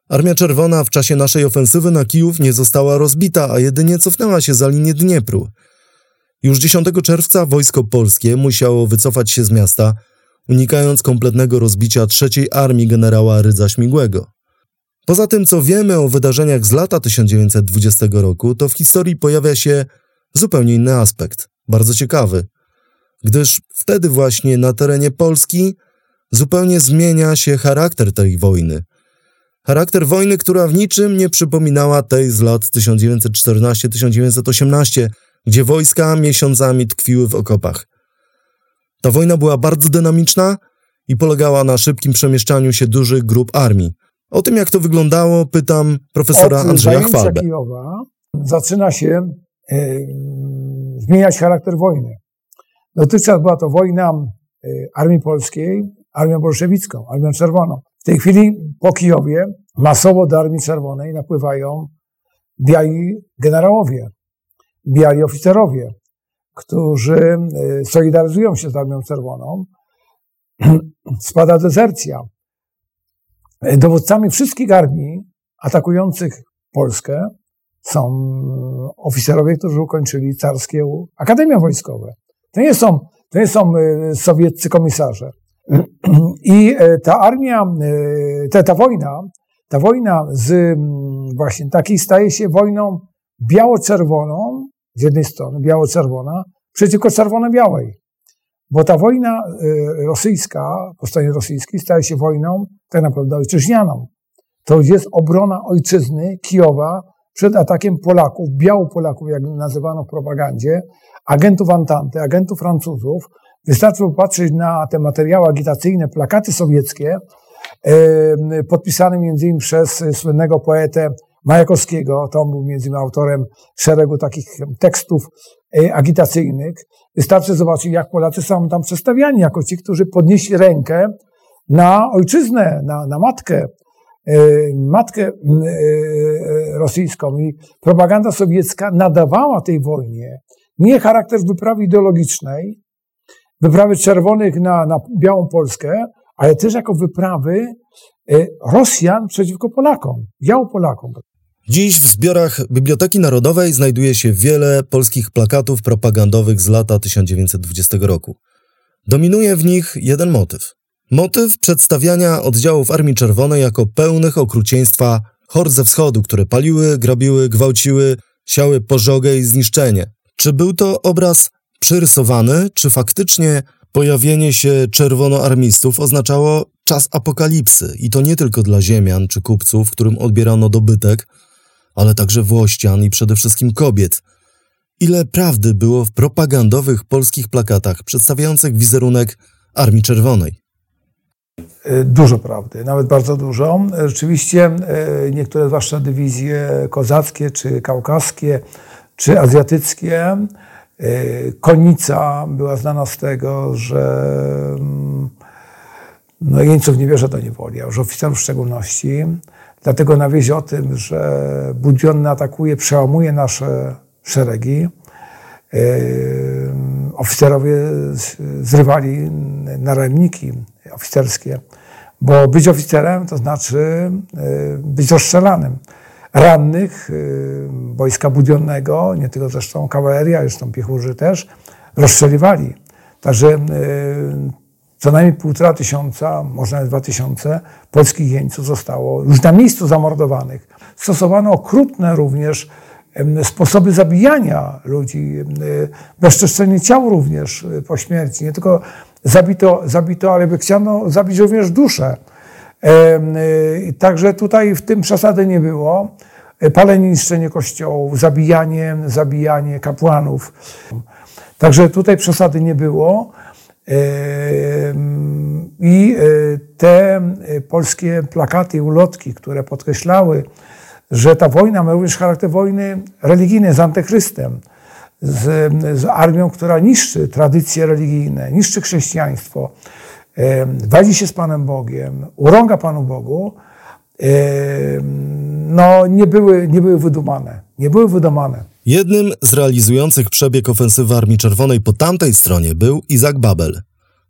[SPEAKER 1] Armia Czerwona w czasie naszej ofensywy na Kijów nie została rozbita, a jedynie cofnęła się za linię Dniepru. Już 10 czerwca wojsko polskie musiało wycofać się z miasta, unikając kompletnego rozbicia trzeciej armii generała Rydza Śmigłego. Poza tym, co wiemy o wydarzeniach z lata 1920 roku, to w historii pojawia się zupełnie inny aspekt, bardzo ciekawy, gdyż wtedy właśnie na terenie Polski zupełnie zmienia się charakter tej wojny – Charakter wojny, która w niczym nie przypominała tej z lat 1914-1918, gdzie wojska miesiącami tkwiły w okopach. Ta wojna była bardzo dynamiczna i polegała na szybkim przemieszczaniu się dużych grup armii. O tym, jak to wyglądało, pytam profesora
[SPEAKER 3] Od
[SPEAKER 1] Andrzeja Chwalbę.
[SPEAKER 3] Kijowa zaczyna się zmieniać charakter wojny. Dotychczas była to wojna e, Armii Polskiej, Armią Bolszewicką, Armią Czerwoną. W tej chwili po Kijowie masowo do Armii Czerwonej napływają biali generałowie, biali oficerowie, którzy e, solidaryzują się z Armią Czerwoną. Spada dezercja. Dowódcami wszystkich armii atakujących Polskę są oficerowie, którzy ukończyli carskie akademie wojskowe. To nie są, to nie są e, sowieccy komisarze. I e, ta armia, e, ta, ta wojna, ta wojna z właśnie takiej staje się wojną biało-czerwoną, z jednej strony biało-czerwona, przeciwko czerwono-białej. Bo ta wojna rosyjska, po stronie rosyjskiej, staje się wojną tak naprawdę ojczyźnianą. To jest obrona ojczyzny Kijowa przed atakiem Polaków, białopolaków, jak nazywano w propagandzie, agentów Antanty, agentów Francuzów. Wystarczy popatrzeć na te materiały agitacyjne, plakaty sowieckie, podpisane między innymi przez słynnego poetę Majakowskiego, to on był między innymi autorem szeregu takich tekstów e, agitacyjnych. Wystarczy zobaczyć, jak Polacy są tam przedstawiani jako ci, którzy podnieśli rękę na ojczyznę, na, na matkę, matkę e, rosyjską. I propaganda sowiecka nadawała tej wojnie nie charakter wyprawy ideologicznej, wyprawy czerwonych na, na białą Polskę, ale też jako wyprawy Rosjan przeciwko Polakom, Białopolakom.
[SPEAKER 1] Dziś w zbiorach Biblioteki Narodowej znajduje się wiele polskich plakatów propagandowych z lata 1920 roku. Dominuje w nich jeden motyw. Motyw przedstawiania oddziałów Armii Czerwonej jako pełnych okrucieństwa hord ze wschodu, które paliły, grabiły, gwałciły, siały pożogę i zniszczenie. Czy był to obraz przerysowany, czy faktycznie pojawienie się czerwonoarmistów oznaczało czas apokalipsy i to nie tylko dla ziemian czy kupców, którym odbierano dobytek, ale także włościan i przede wszystkim kobiet. Ile prawdy było w propagandowych polskich plakatach przedstawiających wizerunek Armii Czerwonej?
[SPEAKER 3] Dużo prawdy, nawet bardzo dużo. Rzeczywiście e, niektóre, zwłaszcza dywizje kozackie, czy kaukaskie, czy azjatyckie, e, Konnica była znana z tego, że mm, no, jeńców nie bierze do niewoli, a już oficerów w szczególności. Dlatego na wieść o tym, że Budion atakuje, przełamuje nasze szeregi, e, oficerowie zrywali naremniki oficerskie, bo być oficerem to znaczy e, być rozstrzelanym. Rannych e, wojska budionnego, nie tylko zresztą kawaleria, zresztą piechurzy też, rozstrzeliwali. Także co najmniej półtora tysiąca, może nawet dwa tysiące polskich jeńców zostało już na miejscu zamordowanych. Stosowano okrutne również sposoby zabijania ludzi, bezczeszczenie ciał również po śmierci. Nie tylko zabito, zabito ale chciano zabić również duszę. E, także tutaj w tym przesady nie było. E, palenie, niszczenie kościołów, zabijanie, zabijanie kapłanów. Także tutaj przesady nie było. I te polskie plakaty ulotki, które podkreślały, że ta wojna ma również charakter wojny religijnej z antychrystem, z, z armią, która niszczy tradycje religijne, niszczy chrześcijaństwo, wadzi się z Panem Bogiem, urąga Panu Bogu, no nie były, nie były wydumane. Nie były wydumane.
[SPEAKER 1] Jednym z realizujących przebieg ofensywy Armii Czerwonej po tamtej stronie był Izak Babel.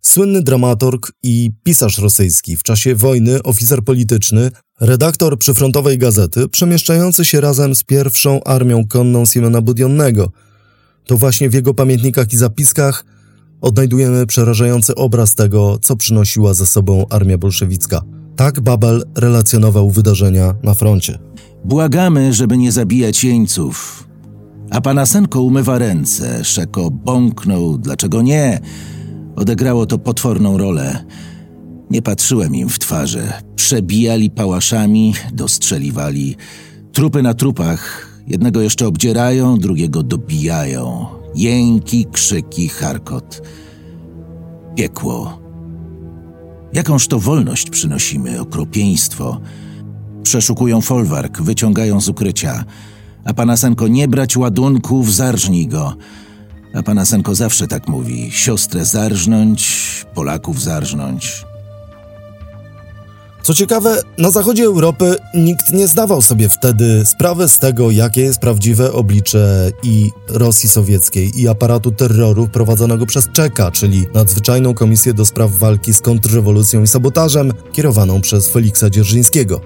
[SPEAKER 1] Słynny dramaturg i pisarz rosyjski, w czasie wojny oficer polityczny, redaktor przyfrontowej gazety, przemieszczający się razem z pierwszą armią konną Siemena Budionnego. To właśnie w jego pamiętnikach i zapiskach odnajdujemy przerażający obraz tego, co przynosiła ze sobą armia bolszewicka. Tak Babel relacjonował wydarzenia na froncie.
[SPEAKER 4] Błagamy, żeby nie zabijać jeńców. A Panasenko umywa ręce, Szeko bąknął, dlaczego nie? Odegrało to potworną rolę. Nie patrzyłem im w twarze. Przebijali pałaszami, dostrzeliwali. Trupy na trupach Jednego jeszcze obdzierają, drugiego dobijają. Jęki, krzyki, charkot. Piekło. Jakąż to wolność przynosimy, okropieństwo. Przeszukują folwark, wyciągają z ukrycia. A Panasenko nie brać ładunków, zarżnij go. A Panasenko zawsze tak mówi. Siostrę zarżnąć, Polaków zarżnąć.
[SPEAKER 1] Co ciekawe, na zachodzie Europy nikt nie zdawał sobie wtedy sprawy z tego, jakie jest prawdziwe oblicze i Rosji Sowieckiej i aparatu terroru prowadzonego przez Czeka, czyli Nadzwyczajną Komisję do Spraw Walki z Kontrrewolucją i Sabotażem, kierowaną przez Feliksa Dzierżyńskiego.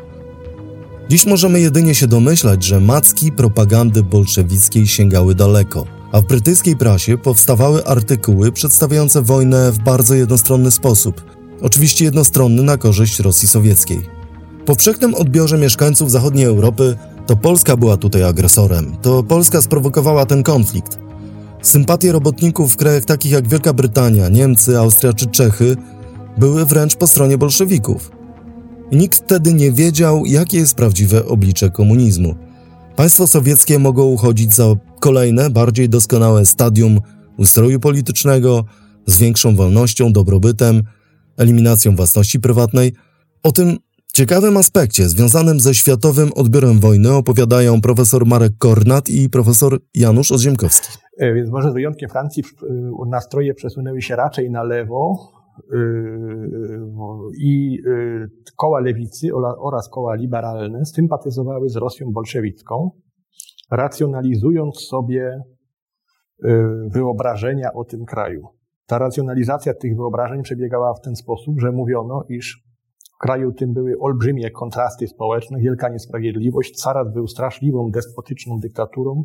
[SPEAKER 1] Dziś możemy jedynie się domyślać, że macki propagandy bolszewickiej sięgały daleko, a w brytyjskiej prasie powstawały artykuły przedstawiające wojnę w bardzo jednostronny sposób – oczywiście jednostronny na korzyść Rosji Sowieckiej. W powszechnym odbiorze mieszkańców zachodniej Europy to Polska była tutaj agresorem, to Polska sprowokowała ten konflikt. Sympatie robotników w krajach takich jak Wielka Brytania, Niemcy, Austria czy Czechy były wręcz po stronie bolszewików. Nikt wtedy nie wiedział, jakie jest prawdziwe oblicze komunizmu. Państwo sowieckie mogło uchodzić za kolejne, bardziej doskonałe stadium ustroju politycznego, z większą wolnością, dobrobytem – eliminacją własności prywatnej. O tym ciekawym aspekcie związanym ze światowym odbiorem wojny opowiadają profesor Marek Kornat i profesor Janusz Oziemkowski.
[SPEAKER 5] E, więc może z wyjątkiem Francji e, nastroje przesunęły się raczej na lewo e, i koła lewicy oraz koła liberalne sympatyzowały z Rosją bolszewicką, racjonalizując sobie wyobrażenia o tym kraju. Ta racjonalizacja tych wyobrażeń przebiegała w ten sposób, że mówiono, iż w kraju tym były olbrzymie kontrasty społeczne, wielka niesprawiedliwość, carat był straszliwą, despotyczną dyktaturą,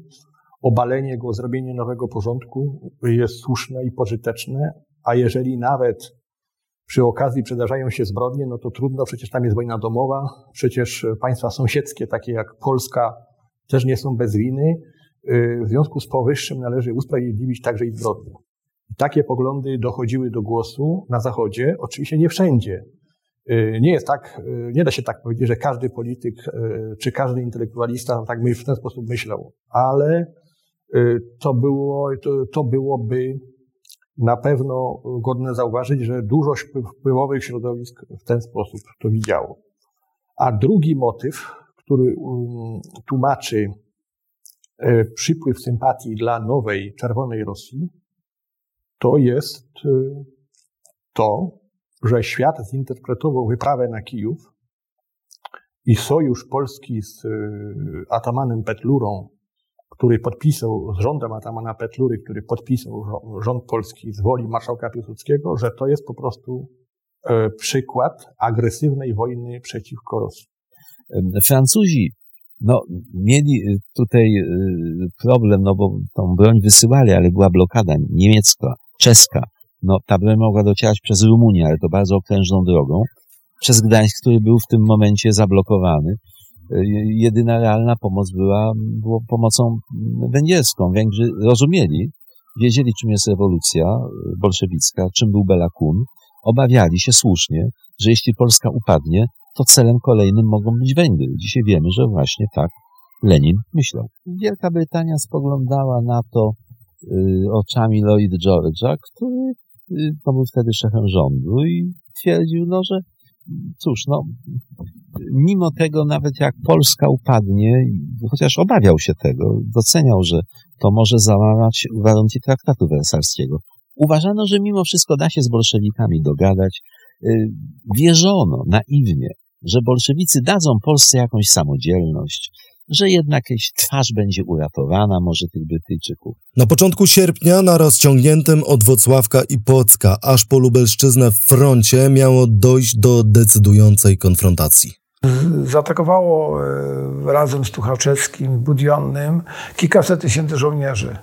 [SPEAKER 5] obalenie go, zrobienie nowego porządku jest słuszne i pożyteczne, a jeżeli nawet przy okazji przydarzają się zbrodnie, no to trudno, przecież tam jest wojna domowa, przecież państwa sąsiedzkie, takie jak Polska, też nie są bez winy. W związku z powyższym należy usprawiedliwić także i zbrodnie. Takie poglądy dochodziły do głosu na Zachodzie, oczywiście nie wszędzie. Y, nie jest tak, y, nie da się tak powiedzieć, że każdy polityk y, czy każdy intelektualista tak w ten sposób myślał, ale to, było, to, to byłoby na pewno godne zauważyć, że dużo wpływowych środowisk w ten sposób to widziało. A drugi motyw, który um, tłumaczy przypływ sympatii dla nowej czerwonej Rosji, to jest y, to, że świat zinterpretował wyprawę na Kijów i sojusz Polski z y, atamanem Petlurą, który podpisał, z rządem atamana Petlury, który podpisał rząd polski z woli marszałka Piłsudskiego, że to jest po prostu e, przykład agresywnej wojny przeciwko Rosji.
[SPEAKER 2] Francuzi no, mieli tutaj y, problem, no bo tą broń wysyłali, ale była blokada niemiecka czeska. No, ta broń mogła docierać przez Rumunię, ale to bardzo okrężną drogą. Przez Gdańsk, który był w tym momencie zablokowany. Y, jedyna realna pomoc była, była pomocą węgierską. Węgrzy rozumieli, wiedzieli, czym jest rewolucja bolszewicka, czym był Bela Kun. Obawiali się słusznie, że jeśli Polska upadnie, to celem kolejnym mogą być Węgry. Dzisiaj wiemy, że właśnie tak Lenin myślał. Wielka Brytania spoglądała na to Y, oczami Lloyd George'a, który y, to był wtedy szefem rządu i twierdził, no, że cóż, no, mimo tego nawet jak Polska upadnie, chociaż obawiał się tego, doceniał, że to może załamać warunki traktatu wersalskiego. Uważano, że mimo wszystko da się z bolszewikami dogadać. Y, wierzono naiwnie, że bolszewicy dadzą Polsce jakąś samodzielność, że jednak jakaś twarz będzie uratowana, może tych Brytyjczyków.
[SPEAKER 1] Na początku sierpnia na rozciągniętym od Wocławka i Płocka aż po Lubelszczyznę w froncie miało dojść do decydującej konfrontacji.
[SPEAKER 3] Zaatakowało e, razem z Tuchaczewskim, Budionnym kilkaset tysięcy żołnierzy.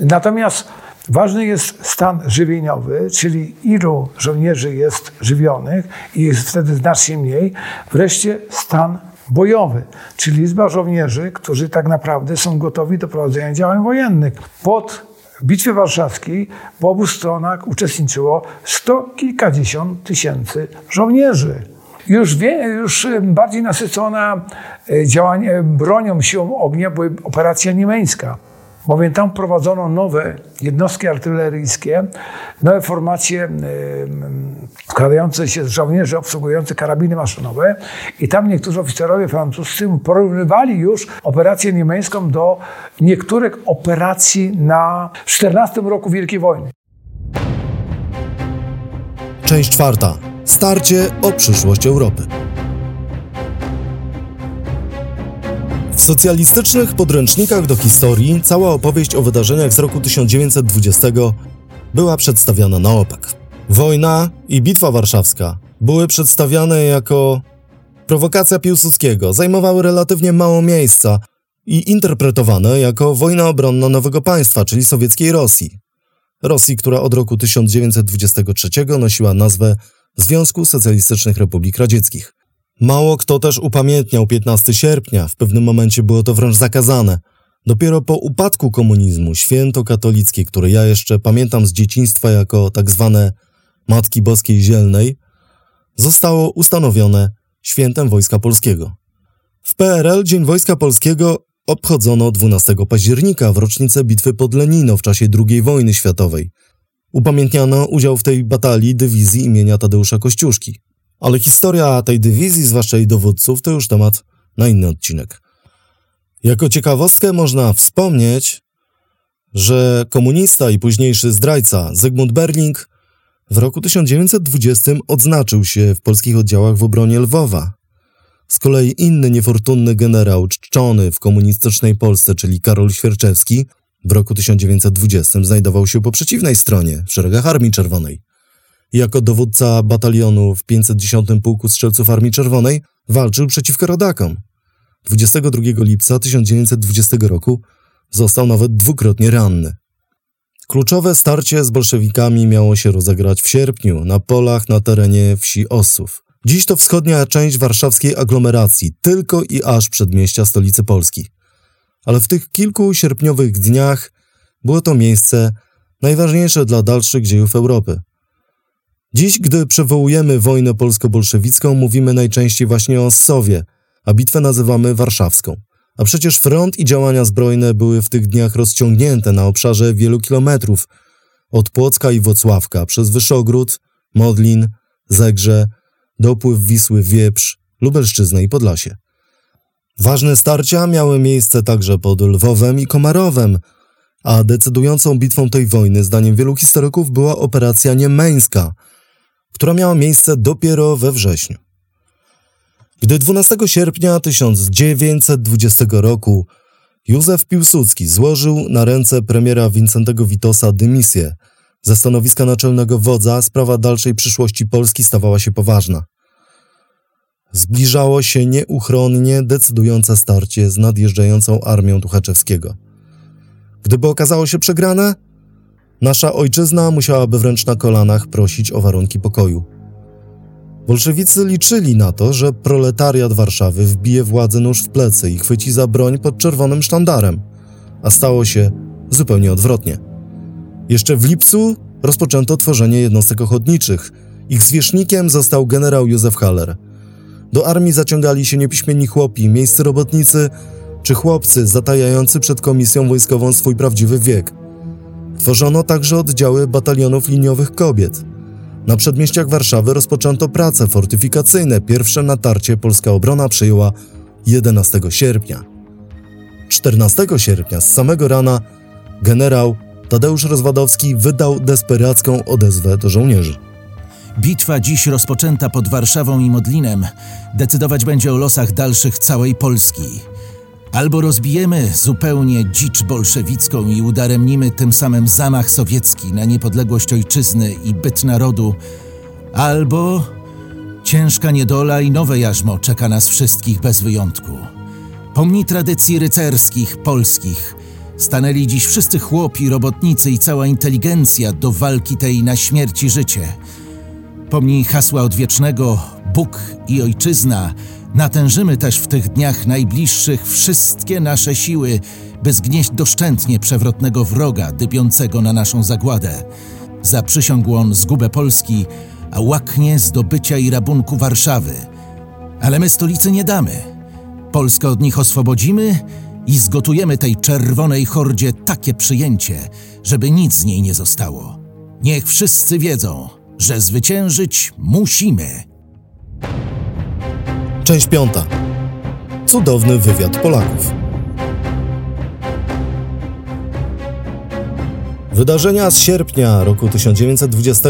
[SPEAKER 3] Natomiast ważny jest stan żywieniowy, czyli ilu żołnierzy jest żywionych i jest wtedy znacznie mniej. Wreszcie stan bojowy, czyli liczba żołnierzy, którzy tak naprawdę są gotowi do prowadzenia działań wojennych. Pod Bitwie Warszawskiej po obu stronach uczestniczyło sto kilkadziesiąt tysięcy żołnierzy. Już, wie, już bardziej nasycona e, działanie bronią siłą ognia była operacja niemeńska bowiem tam prowadzono nowe jednostki artyleryjskie, nowe formacje składające się z żołnierzy obsługujących karabiny maszynowe i tam niektórzy oficerowie francuscy porównywali już operację niemiecką do niektórych operacji na 14 roku Wielkiej Wojny.
[SPEAKER 1] Część czwarta. Starcie o przyszłość Europy. W socjalistycznych podręcznikach do historii cała opowieść o wydarzeniach z roku 1920 była przedstawiana na opak. Wojna i Bitwa Warszawska były przedstawiane jako prowokacja Piłsudskiego, zajmowały relatywnie mało miejsca i interpretowane jako wojna obronna nowego państwa, czyli sowieckiej Rosji. Rosji, która od roku 1923 nosiła nazwę Związku Socjalistycznych Republik Radzieckich. Mało kto też upamiętniał 15 sierpnia, w pewnym momencie było to wręcz zakazane. Dopiero po upadku komunizmu święto katolickie, które ja jeszcze pamiętam z dzieciństwa jako tak zwane Matki Boskiej Zielnej, zostało ustanowione świętem Wojska Polskiego. W PRL Dzień Wojska Polskiego obchodzono 12 października w rocznicę bitwy pod Lenino w czasie II wojny światowej. Upamiętniano udział w tej batalii dywizji imienia Tadeusza Kościuszki. Ale historia tej dywizji, zwłaszcza jej dowódców, to już temat na inny odcinek. Jako ciekawostkę można wspomnieć, że komunista i późniejszy zdrajca Zygmunt Berling w roku 1920 odznaczył się w polskich oddziałach w obronie Lwowa. Z kolei inny niefortunny generał czczony w komunistycznej Polsce, czyli Karol Świerczewski, w roku 1920 znajdował się po przeciwnej stronie, w szeregach Armii Czerwonej. Jako dowódca batalionu w 510 Pułku Strzelców Armii Czerwonej walczył przeciwko rodakom. 22 lipca 1920 roku został nawet dwukrotnie ranny. Kluczowe starcie z bolszewikami miało się rozegrać w sierpniu na polach na terenie wsi Ossów. Dziś to wschodnia część warszawskiej aglomeracji, tylko i aż przedmieścia stolicy Polski. Ale w tych kilku sierpniowych dniach było to miejsce najważniejsze dla dalszych dziejów Europy. Dziś, gdy przywołujemy wojnę polsko-bolszewicką, mówimy najczęściej właśnie o Ossowie, a bitwę nazywamy warszawską. A przecież front i działania zbrojne były w tych dniach rozciągnięte na obszarze wielu kilometrów, od Płocka i Wocławka, przez Wyszogród, Modlin, Zegrze, dopływ Wisły Wieprz, Lubelszczyznę i Podlasie. Ważne starcia miały miejsce także pod Lwowem i Komarowem, a decydującą bitwą tej wojny, zdaniem wielu historyków, była operacja niemeńska – która miała miejsce dopiero we wrześniu. Gdy 12 sierpnia 1920 roku Józef Piłsudski złożył na ręce premiera Wincentego Witosa dymisję ze stanowiska naczelnego wodza, sprawa dalszej przyszłości Polski stawała się poważna. Zbliżało się nieuchronnie decydujące starcie z nadjeżdżającą armią Tuchaczewskiego. Gdyby okazało się przegrane, Nasza ojczyzna musiałaby wręcz na kolanach prosić o warunki pokoju. Bolszewicy liczyli na to, że proletariat Warszawy wbije władzę nóż w plecy i chwyci za broń pod czerwonym sztandarem, a stało się zupełnie odwrotnie. Jeszcze w lipcu rozpoczęto tworzenie jednostek ochotniczych. Ich zwierzchnikiem został generał Józef Haller. Do armii zaciągali się niepiśmienni chłopi, miejscy robotnicy czy chłopcy zatajający przed komisją wojskową swój prawdziwy wiek – Tworzono także oddziały batalionów liniowych kobiet. Na przedmieściach Warszawy rozpoczęto prace fortyfikacyjne. Pierwsze natarcie polska obrona przyjęła 11 sierpnia. 14 sierpnia z samego rana generał Tadeusz Rozwadowski wydał desperacką odezwę do żołnierzy.
[SPEAKER 4] Bitwa dziś rozpoczęta pod Warszawą i Modlinem decydować będzie o losach dalszych całej Polski. Albo rozbijemy zupełnie dzicz bolszewicką i udaremnimy tym samym zamach sowiecki na niepodległość ojczyzny i byt narodu, albo ciężka niedola i nowe jarzmo czeka nas wszystkich bez wyjątku. Pomni tradycji rycerskich, polskich, stanęli dziś wszyscy chłopi, robotnicy i cała inteligencja do walki tej na śmierć i życie. Pomnij hasła odwiecznego Bóg i Ojczyzna – Natężymy też w tych dniach najbliższych wszystkie nasze siły, by zgnieść doszczętnie przewrotnego wroga dypiącego na naszą zagładę. Zaprzysiągł on zgubę Polski, a łaknie zdobycia i rabunku Warszawy – Ale my stolicy nie damy. Polskę od nich oswobodzimy i zgotujemy tej czerwonej hordzie takie przyjęcie, żeby nic z niej nie zostało. Niech wszyscy wiedzą, że zwyciężyć musimy.
[SPEAKER 1] Część piąta. Cudowny wywiad Polaków. Wydarzenia z sierpnia roku 1920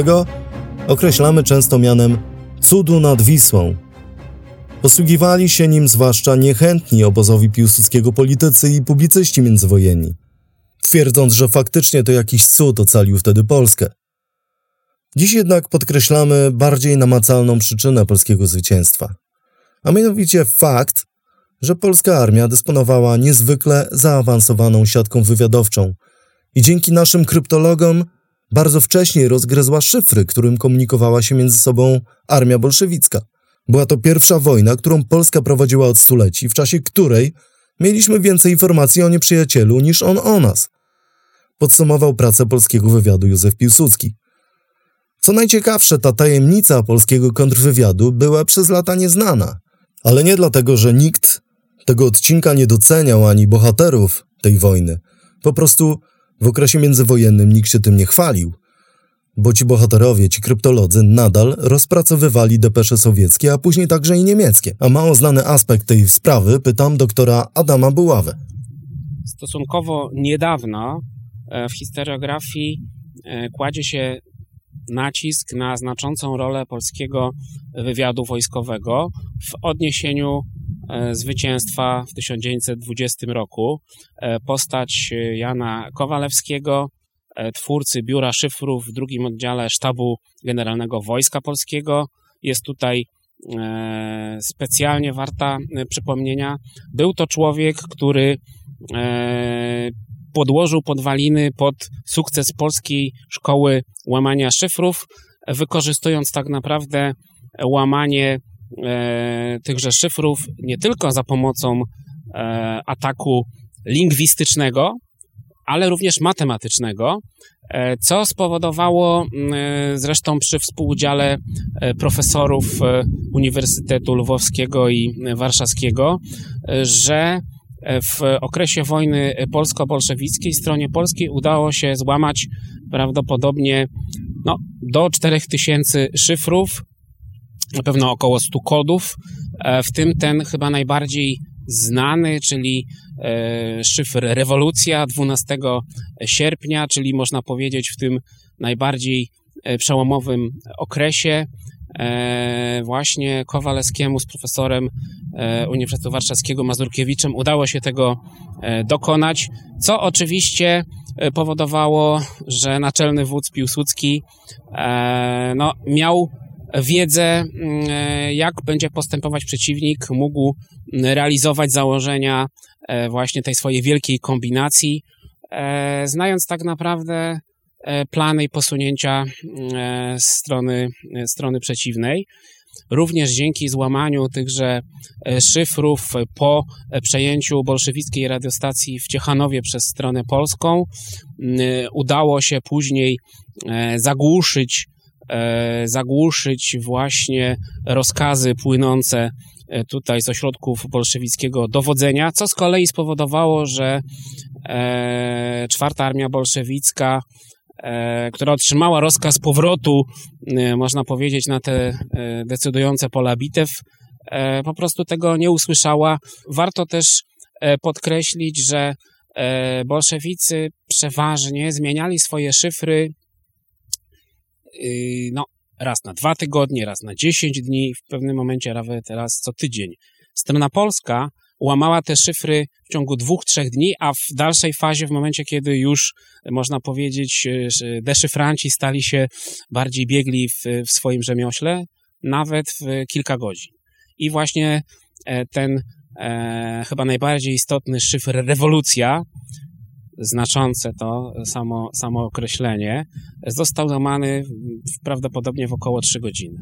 [SPEAKER 1] określamy często mianem cudu nad Wisłą. Posługiwali się nim zwłaszcza niechętni obozowi piłsudskiego politycy i publicyści międzywojenni, twierdząc, że faktycznie to jakiś cud ocalił wtedy Polskę. Dziś jednak podkreślamy bardziej namacalną przyczynę polskiego zwycięstwa, a mianowicie fakt, że polska armia dysponowała niezwykle zaawansowaną siatką wywiadowczą i dzięki naszym kryptologom bardzo wcześnie rozgryzła szyfry, którym komunikowała się między sobą armia bolszewicka. Była to pierwsza wojna, którą Polska prowadziła od stuleci, w czasie której mieliśmy więcej informacji o nieprzyjacielu niż on o nas. Podsumował pracę polskiego wywiadu Józef Piłsudski. Co najciekawsze, ta tajemnica polskiego kontrwywiadu była przez lata nieznana. Ale nie dlatego, że nikt tego odcinka nie doceniał ani bohaterów tej wojny. Po prostu w okresie międzywojennym nikt się tym nie chwalił, bo ci bohaterowie, ci kryptolodzy nadal rozpracowywali depesze sowieckie, a później także i niemieckie. A mało znany aspekt tej sprawy pytam doktora Adama Buławę.
[SPEAKER 6] Stosunkowo niedawno e, w historiografii e, kładzie się nacisk na znaczącą rolę polskiego wywiadu wojskowego w odniesieniu e, zwycięstwa w 1920 roku. Postać Jana Kowalewskiego, twórcy Biura Szyfrów w drugim oddziale Sztabu Generalnego Wojska Polskiego, jest tutaj specjalnie warta przypomnienia. Był to człowiek, który podłożył podwaliny pod sukces polskiej szkoły łamania szyfrów, wykorzystując tak naprawdę łamanie e, tychże szyfrów nie tylko za pomocą e, ataku lingwistycznego, ale również matematycznego, e, co spowodowało zresztą przy współudziale profesorów Uniwersytetu Lwowskiego i Warszawskiego, że w okresie wojny polsko-bolszewickiej. Stronie polskiej udało się złamać prawdopodobnie no, do 4000 szyfrów, na pewno około 100 kodów, e, w tym ten chyba najbardziej znany, czyli e, szyfr rewolucja 12 sierpnia, czyli można powiedzieć w tym najbardziej e, przełomowym okresie właśnie Kowalewskiemu z profesorem Uniwersytetu Warszawskiego Mazurkiewiczem udało się tego dokonać, co oczywiście powodowało, że naczelny wódz Piłsudski no, miał wiedzę, mm, e, jak będzie postępować przeciwnik, mógł realizować założenia e, właśnie tej swojej wielkiej kombinacji, e, znając tak naprawdę plany i posunięcia mm, strony, strony przeciwnej. Również dzięki złamaniu tychże szyfrów po przejęciu bolszewickiej radiostacji w Ciechanowie przez stronę polską mm, udało się później zagłuszyć E, zagłuszyć właśnie rozkazy płynące e, tutaj z ośrodków bolszewickiego dowodzenia, co z kolei spowodowało, że e, czwarta armia bolszewicka, która otrzymała rozkaz powrotu, można powiedzieć, na te decydujące pola bitew, po prostu tego nie usłyszała. Warto też podkreślić, że bolszewicy przeważnie zmieniali swoje szyfry Y, no, raz na dwa tygodnie, raz na dziesięć dni, w pewnym momencie nawet raz co tydzień. Strona polska łamała te szyfry w ciągu dwóch, trzech dni, a w dalszej fazie, w momencie, kiedy już, można powiedzieć, y, deszyfranci stali się bardziej biegli w, w swoim rzemiośle, nawet w kilka godzin. I właśnie e, ten e, chyba najbardziej istotny szyfr rewolucja, znaczące to samo, samo określenie, został łamany prawdopodobnie w około 3 godziny.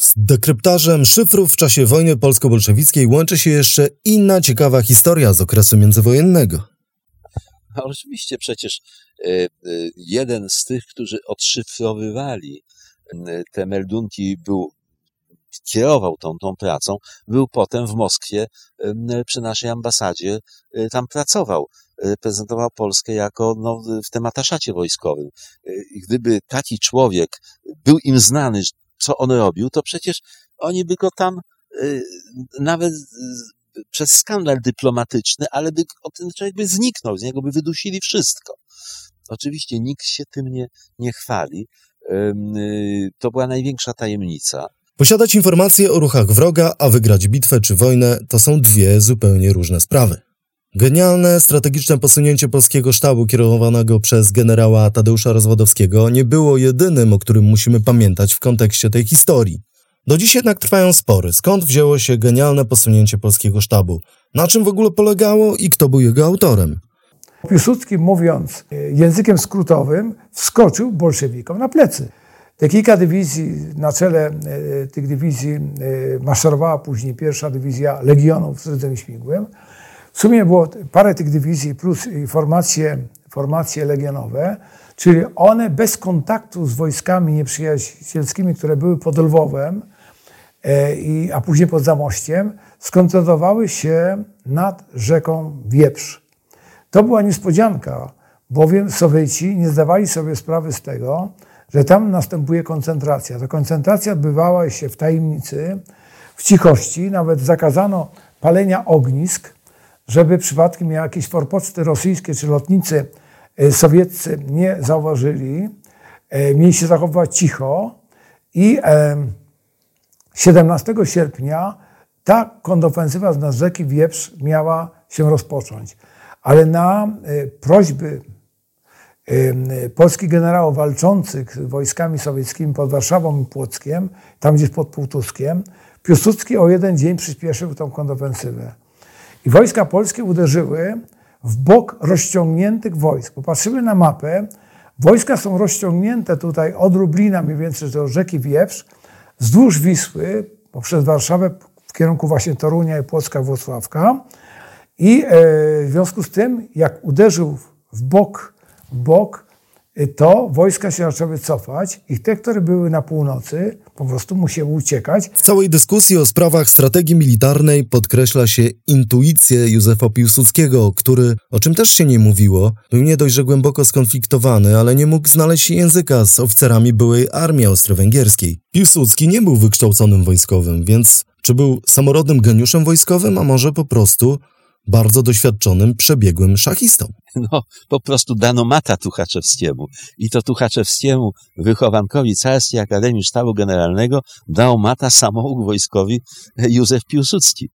[SPEAKER 1] Z dekryptażem szyfrów w czasie wojny polsko-bolszewickiej łączy się jeszcze inna ciekawa historia z okresu międzywojennego.
[SPEAKER 2] A oczywiście przecież e, e, jeden z tych, którzy odszyfrowywali te meldunki, był kierował tą, tą pracą, był potem w Moskwie przy naszej ambasadzie, tam pracował reprezentował Polskę jako no, w tym ataszacie wojskowym. Gdyby taki człowiek był im znany, co on robił, to przecież oni by go tam nawet przez skandal dyplomatyczny, ale by ten człowiek by zniknął, z niego by wydusili wszystko. Oczywiście nikt się tym nie, nie chwali. To była największa tajemnica.
[SPEAKER 1] Posiadać informacje o ruchach wroga, a wygrać bitwę czy wojnę to są dwie zupełnie różne sprawy. Genialne, strategiczne posunięcie polskiego sztabu kierowanego przez generała Tadeusza Rozwadowskiego nie było jedynym, o którym musimy pamiętać w kontekście tej historii. Do dziś jednak trwają spory, skąd wzięło się genialne posunięcie polskiego sztabu, na czym w ogóle polegało i kto był jego autorem.
[SPEAKER 3] Piłsudski, mówiąc językiem skrótowym, wskoczył bolszewikom na plecy. Te kilka dywizji, na czele e, tych dywizji e, maszerowała później pierwsza dywizja Legionów z rdzem śmigłym. W sumie było parę tych dywizji plus formacje, formacje legionowe, czyli one bez kontaktu z wojskami nieprzyjacielskimi, które były pod Lwowem, e, a później pod Zamościem, skoncentrowały się nad rzeką Wieprz. To była niespodzianka, bowiem Sowieci nie zdawali sobie sprawy z tego, że tam następuje koncentracja. Ta koncentracja odbywała się w tajemnicy, w cichości, nawet zakazano palenia ognisk, żeby przypadkiem jakieś forpoczty rosyjskie czy lotnicy e, sowieccy nie zauważyli. E, mieli się zachowywać cicho i 17 sierpnia ta kontrofensywa z rzeki Wieprz miała się rozpocząć. Ale na e, prośby polskich generałów walczących z wojskami sowieckimi pod Warszawą i Płockiem, tam gdzieś pod Półtuskiem, Piłsudski o jeden dzień przyspieszył tą kontrofensywę. I wojska polskie uderzyły w bok rozciągniętych wojsk. Popatrzymy na mapę. Wojska są rozciągnięte tutaj od Lublina, mniej więcej do rzeki Wieprz, wzdłuż Wisły, poprzez Warszawę w kierunku właśnie Torunia i Płocka, Włocławka. I e, w związku z tym, jak uderzył w bok, w bok to wojska się zaczęły cofać i te, które były na północy, po prostu musiały uciekać.
[SPEAKER 1] W całej dyskusji o sprawach strategii militarnej podkreśla się intuicję Józefa Piłsudskiego, który, o czym też się nie mówiło, był nie dość, że głęboko skonfliktowany, ale nie mógł znaleźć języka z oficerami byłej armii austro-węgierskiej. Piłsudski nie był wykształconym wojskowym, więc czy był samorodnym geniuszem wojskowym, a może po prostu bardzo doświadczonym, przebiegłym szachistą.
[SPEAKER 2] No, po prostu dano mata Tuchaczewskiemu. I to Tuchaczewskiemu, wychowankowi Carskiej Akademii Sztabu Generalnego, dał mata samouk wojskowi Józef Piłsudski.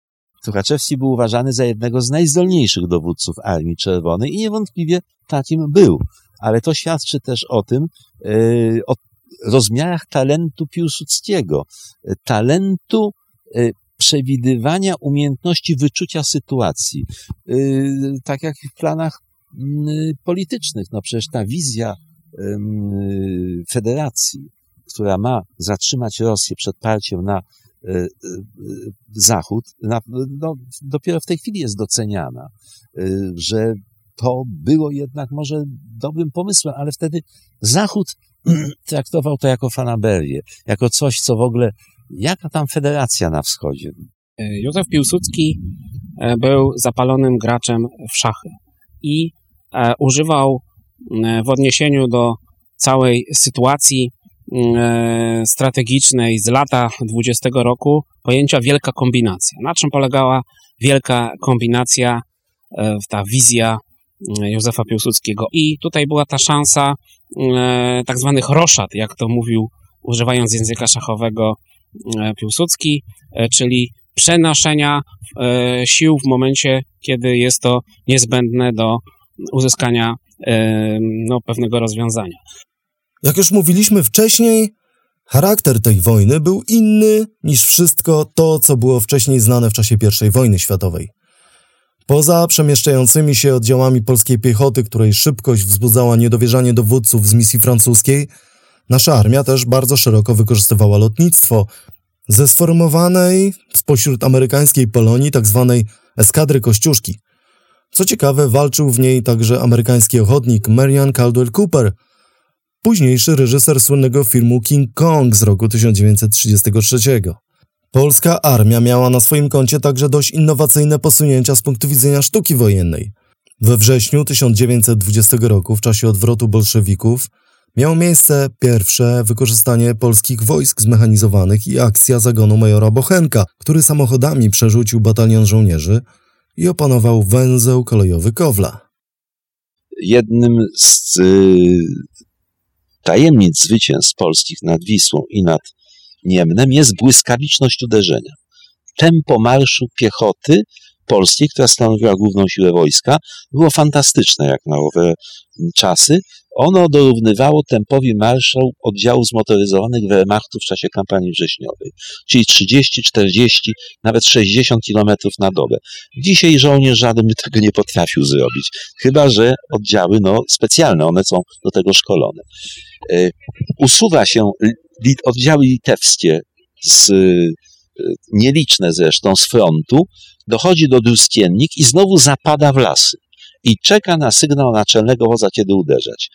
[SPEAKER 2] Tuchaczewski był uważany za jednego z najzdolniejszych dowódców Armii Czerwonej i niewątpliwie takim był. Ale to świadczy też o tym, yy, o rozmiarach talentu Piłsudskiego, talentu yy, przewidywania umiejętności wyczucia sytuacji. Yy, tak jak w planach mm, politycznych. No przecież ta wizja federacji, która ma zatrzymać Rosję przed parciem na e, e, Zachód, no, dopiero w tej chwili jest doceniana, e, że to było jednak może dobrym pomysłem, ale wtedy Zachód traktował to jako fanaberię, jako coś, co w ogóle Jaka tam federacja na wschodzie?
[SPEAKER 6] E, Józef Piłsudski e, był zapalonym graczem w szachy i e, używał w odniesieniu do całej sytuacji strategicznej z lata 20 roku pojęcia wielka kombinacja. Na czym polegała wielka kombinacja, ta wizja Józefa Piłsudskiego. I tutaj była ta szansa tak zwanych roszad, jak to mówił, używając języka szachowego Piłsudski, e, czyli przenoszenia e, sił w momencie, kiedy jest to niezbędne do uzyskania no, pewnego rozwiązania.
[SPEAKER 1] Jak już mówiliśmy wcześniej, charakter tej wojny był inny niż wszystko to, co było wcześniej znane w czasie I wojny światowej. Poza przemieszczającymi się oddziałami polskiej piechoty, której szybkość wzbudzała niedowierzanie dowódców z misji francuskiej, Nasza armia też bardzo szeroko wykorzystywała lotnictwo. Ze sformowanej spośród amerykańskiej Polonii tzw. Tak eskadry Kościuszki. Co ciekawe, walczył w niej także amerykański ochotnik Marian Caldwell Cooper, późniejszy reżyser słynnego filmu King Kong z roku 1933. Polska armia miała na swoim koncie także dość innowacyjne posunięcia z punktu widzenia sztuki wojennej. We wrześniu 1920 roku, w czasie odwrotu bolszewików, miało miejsce pierwsze wykorzystanie polskich wojsk zmechanizowanych i akcja zagonu majora Bochenka, który samochodami przerzucił batalion żołnierzy i opanował węzeł kolejowy Kowla.
[SPEAKER 2] Jednym z y, tajemnic zwycięstw polskich nad Wisłą i nad Niemnem jest błyskawiczność uderzenia. Tempo marszu piechoty polskiej, która stanowiła główną siłę wojska, było fantastyczne jak na owe czasy. Ono dorównywało tempowi marszu oddziałów zmotoryzowanych Wehrmachtu w czasie kampanii wrześniowej, czyli 30, 40, nawet 60 km na dobę. Dzisiaj żołnierz żaden by tego nie potrafił zrobić, chyba że oddziały no, specjalne, one są do tego szkolone. E, usuwa się oddziały litewskie z nieliczne zresztą z frontu, dochodzi do Drustiennik i znowu zapada w lasy i czeka na sygnał naczelnego wodza, kiedy uderzać.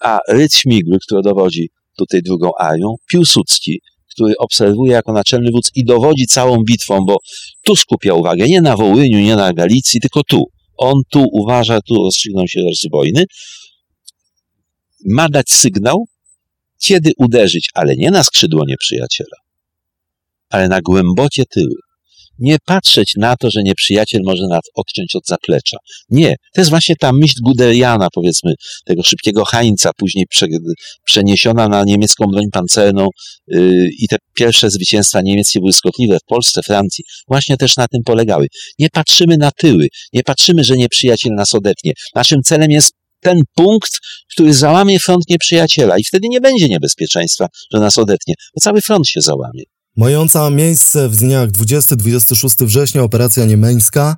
[SPEAKER 2] A Ryd Śmigły, który dowodzi tutaj drugą arią, Piłsudski, który obserwuje jako naczelny wódz i dowodzi całą bitwą, bo tu skupia uwagę, nie na Wołyniu, nie na Galicji, tylko tu. On tu uważa, tu rozstrzygną się losy wojny. Ma dać sygnał, kiedy uderzyć, ale nie na skrzydło nieprzyjaciela, ale na głębokie tyły nie patrzeć na to, że nieprzyjaciel może nas odciąć od zaplecza. Nie, to jest właśnie ta myśl Guderiana, powiedzmy, tego szybkiego Hańca, później prze, przeniesiona na niemiecką broń pancerną yy, i te pierwsze zwycięstwa niemieckie błyskotliwe w Polsce, Francji, właśnie też na tym polegały. Nie patrzymy na tyły, nie patrzymy, że nieprzyjaciel nas odetnie. Naszym celem jest ten punkt, który załamie front nieprzyjaciela i wtedy nie będzie niebezpieczeństwa, że nas odetnie, bo cały front się załamie.
[SPEAKER 1] Mająca miejsce w dniach 20-26 września operacja niemeńska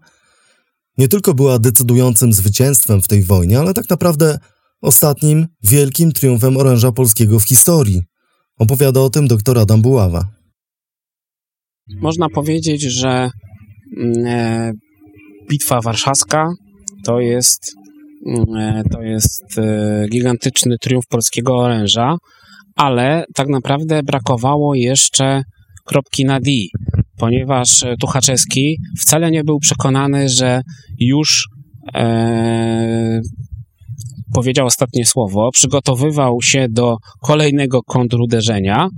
[SPEAKER 1] nie tylko była decydującym zwycięstwem w tej wojnie, ale tak naprawdę ostatnim wielkim triumfem oręża polskiego w historii. Opowiada o tym dr Adam Buława.
[SPEAKER 6] Można powiedzieć, że mm, e, Bitwa Warszawska to jest, mm, e, to jest e, gigantyczny triumf polskiego oręża, ale tak naprawdę brakowało jeszcze kropki na D, ponieważ e, Tuchaczewski wcale nie był przekonany, że już e, powiedział ostatnie słowo, przygotowywał się do kolejnego kontruderzenia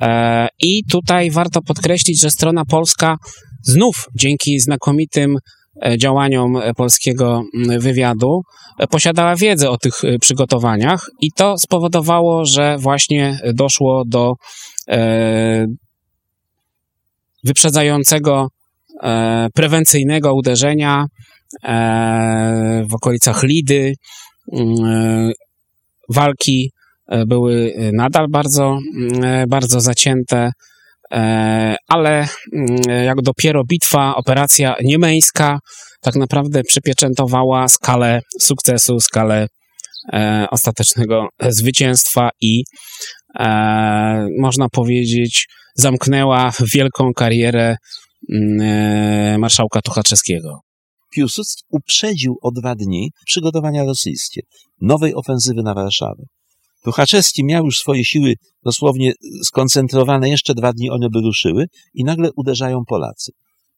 [SPEAKER 6] e, i tutaj warto podkreślić, że strona polska znów dzięki znakomitym e, działaniom polskiego wywiadu posiadała wiedzę o tych przygotowaniach i to spowodowało, że właśnie doszło do wyprzedzającego e, prewencyjnego uderzenia e, w okolicach Lidy. Mm, e, walki były nadal bardzo, mm, bardzo zacięte, ale mm, jak dopiero bitwa, operacja niemeńska tak naprawdę przypieczętowała skalę sukcesu, skalę ostatecznego zwycięstwa i można powiedzieć, zamknęła wielką karierę mm, e, marszałka Tuchaczewskiego.
[SPEAKER 2] Piłsudski uprzedził o dwa dni przygotowania rosyjskie, nowej ofensywy na Warszawę. Tuchaczewski miał już swoje siły dosłownie skoncentrowane, jeszcze dwa dni one by ruszyły i nagle uderzają Polacy.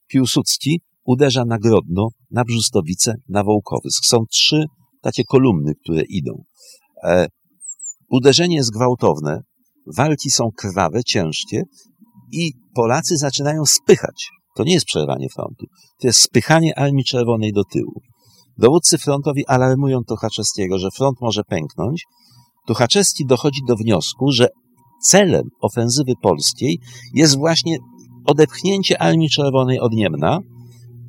[SPEAKER 2] Piłsudski uderza na Grodno, na Brzustowice, na Wołkowysk. Są trzy takie kolumny, które idą. E, uderzenie jest gwałtowne, walki są krwawe, ciężkie i Polacy zaczynają spychać. To nie jest przerwanie frontu, to jest spychanie Armii Czerwonej do tyłu. Dowódcy frontowi alarmują Tuchaczewskiego, że front może pęknąć. Tuchaczewski dochodzi do wniosku, że celem ofensywy polskiej jest właśnie odepchnięcie Armii Czerwonej od Niemna.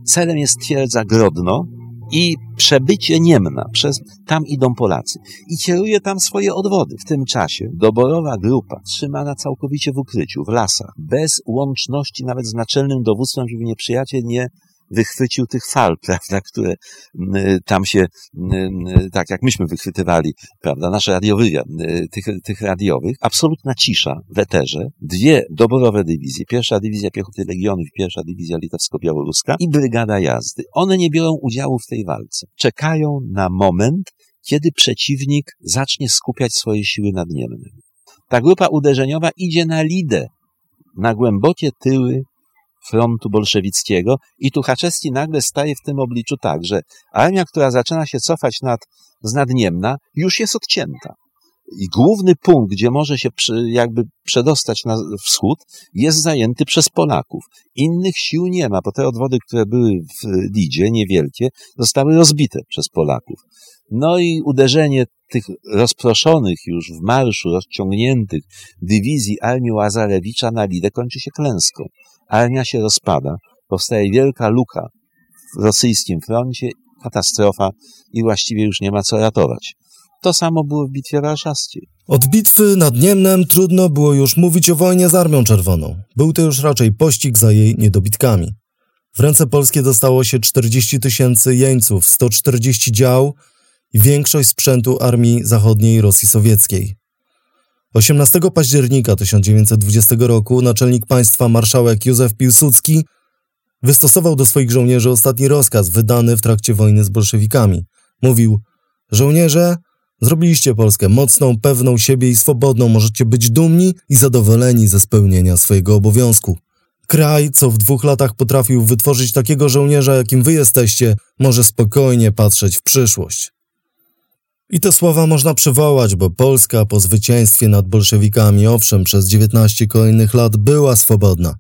[SPEAKER 2] Celem jest twierdza Grodno, i przebycie Niemna, przez, tam idą Polacy. I kieruje tam swoje odwody. W tym czasie doborowa grupa, trzymana całkowicie w ukryciu, w lasach, bez łączności nawet z naczelnym dowództwem, żeby nieprzyjaciel nie wychwycił tych fal, prawda, które tam się, tak jak myśmy wychwytywali, prawda, nasze radiowyja, tych, tych radiowych, absolutna cisza w eterze, dwie doborowe dywizje, pierwsza dywizja piechoty legionów, pierwsza dywizja litewsko-białoruska i brygada jazdy. One nie biorą udziału w tej walce. Czekają na moment, kiedy przeciwnik zacznie skupiać swoje siły nad Niemnem. Ta grupa uderzeniowa idzie na Lidę, na głębokie tyły frontu bolszewickiego i Tuchaczewski nagle staje w tym obliczu tak, że armia, która zaczyna się cofać nad, z Nadniemna, już jest odcięta. I główny punkt, gdzie może się przy, jakby przedostać na wschód, jest zajęty przez Polaków. Innych sił nie ma, bo te odwody, które były w Lidzie, niewielkie, zostały rozbite przez Polaków. No i uderzenie tych rozproszonych już w marszu, rozciągniętych dywizji armii Łazarewicza na Lidę kończy się klęską. Armia się rozpada, powstaje wielka luka w rosyjskim froncie, katastrofa i właściwie już nie ma co ratować. To samo było w Bitwie Warszawskiej.
[SPEAKER 1] Od bitwy nad Niemnem trudno było już mówić o wojnie z Armią Czerwoną. Był to już raczej pościg za jej niedobitkami. W ręce polskie dostało się 40 tysięcy jeńców, 140 dział większość sprzętu Armii Zachodniej Rosji Sowieckiej. 18 października 1920 roku naczelnik państwa marszałek Józef Piłsudski wystosował do swoich żołnierzy ostatni rozkaz wydany w trakcie wojny z bolszewikami. Mówił: Żołnierze, zrobiliście Polskę mocną, pewną siebie i swobodną, możecie być dumni i zadowoleni ze spełnienia swojego obowiązku. Kraj, co w dwóch latach potrafił wytworzyć takiego żołnierza, jakim wy jesteście, może spokojnie patrzeć w przyszłość. I te słowa można przywołać, bo Polska po zwycięstwie nad bolszewikami, owszem, przez 19 kolejnych lat była swobodna.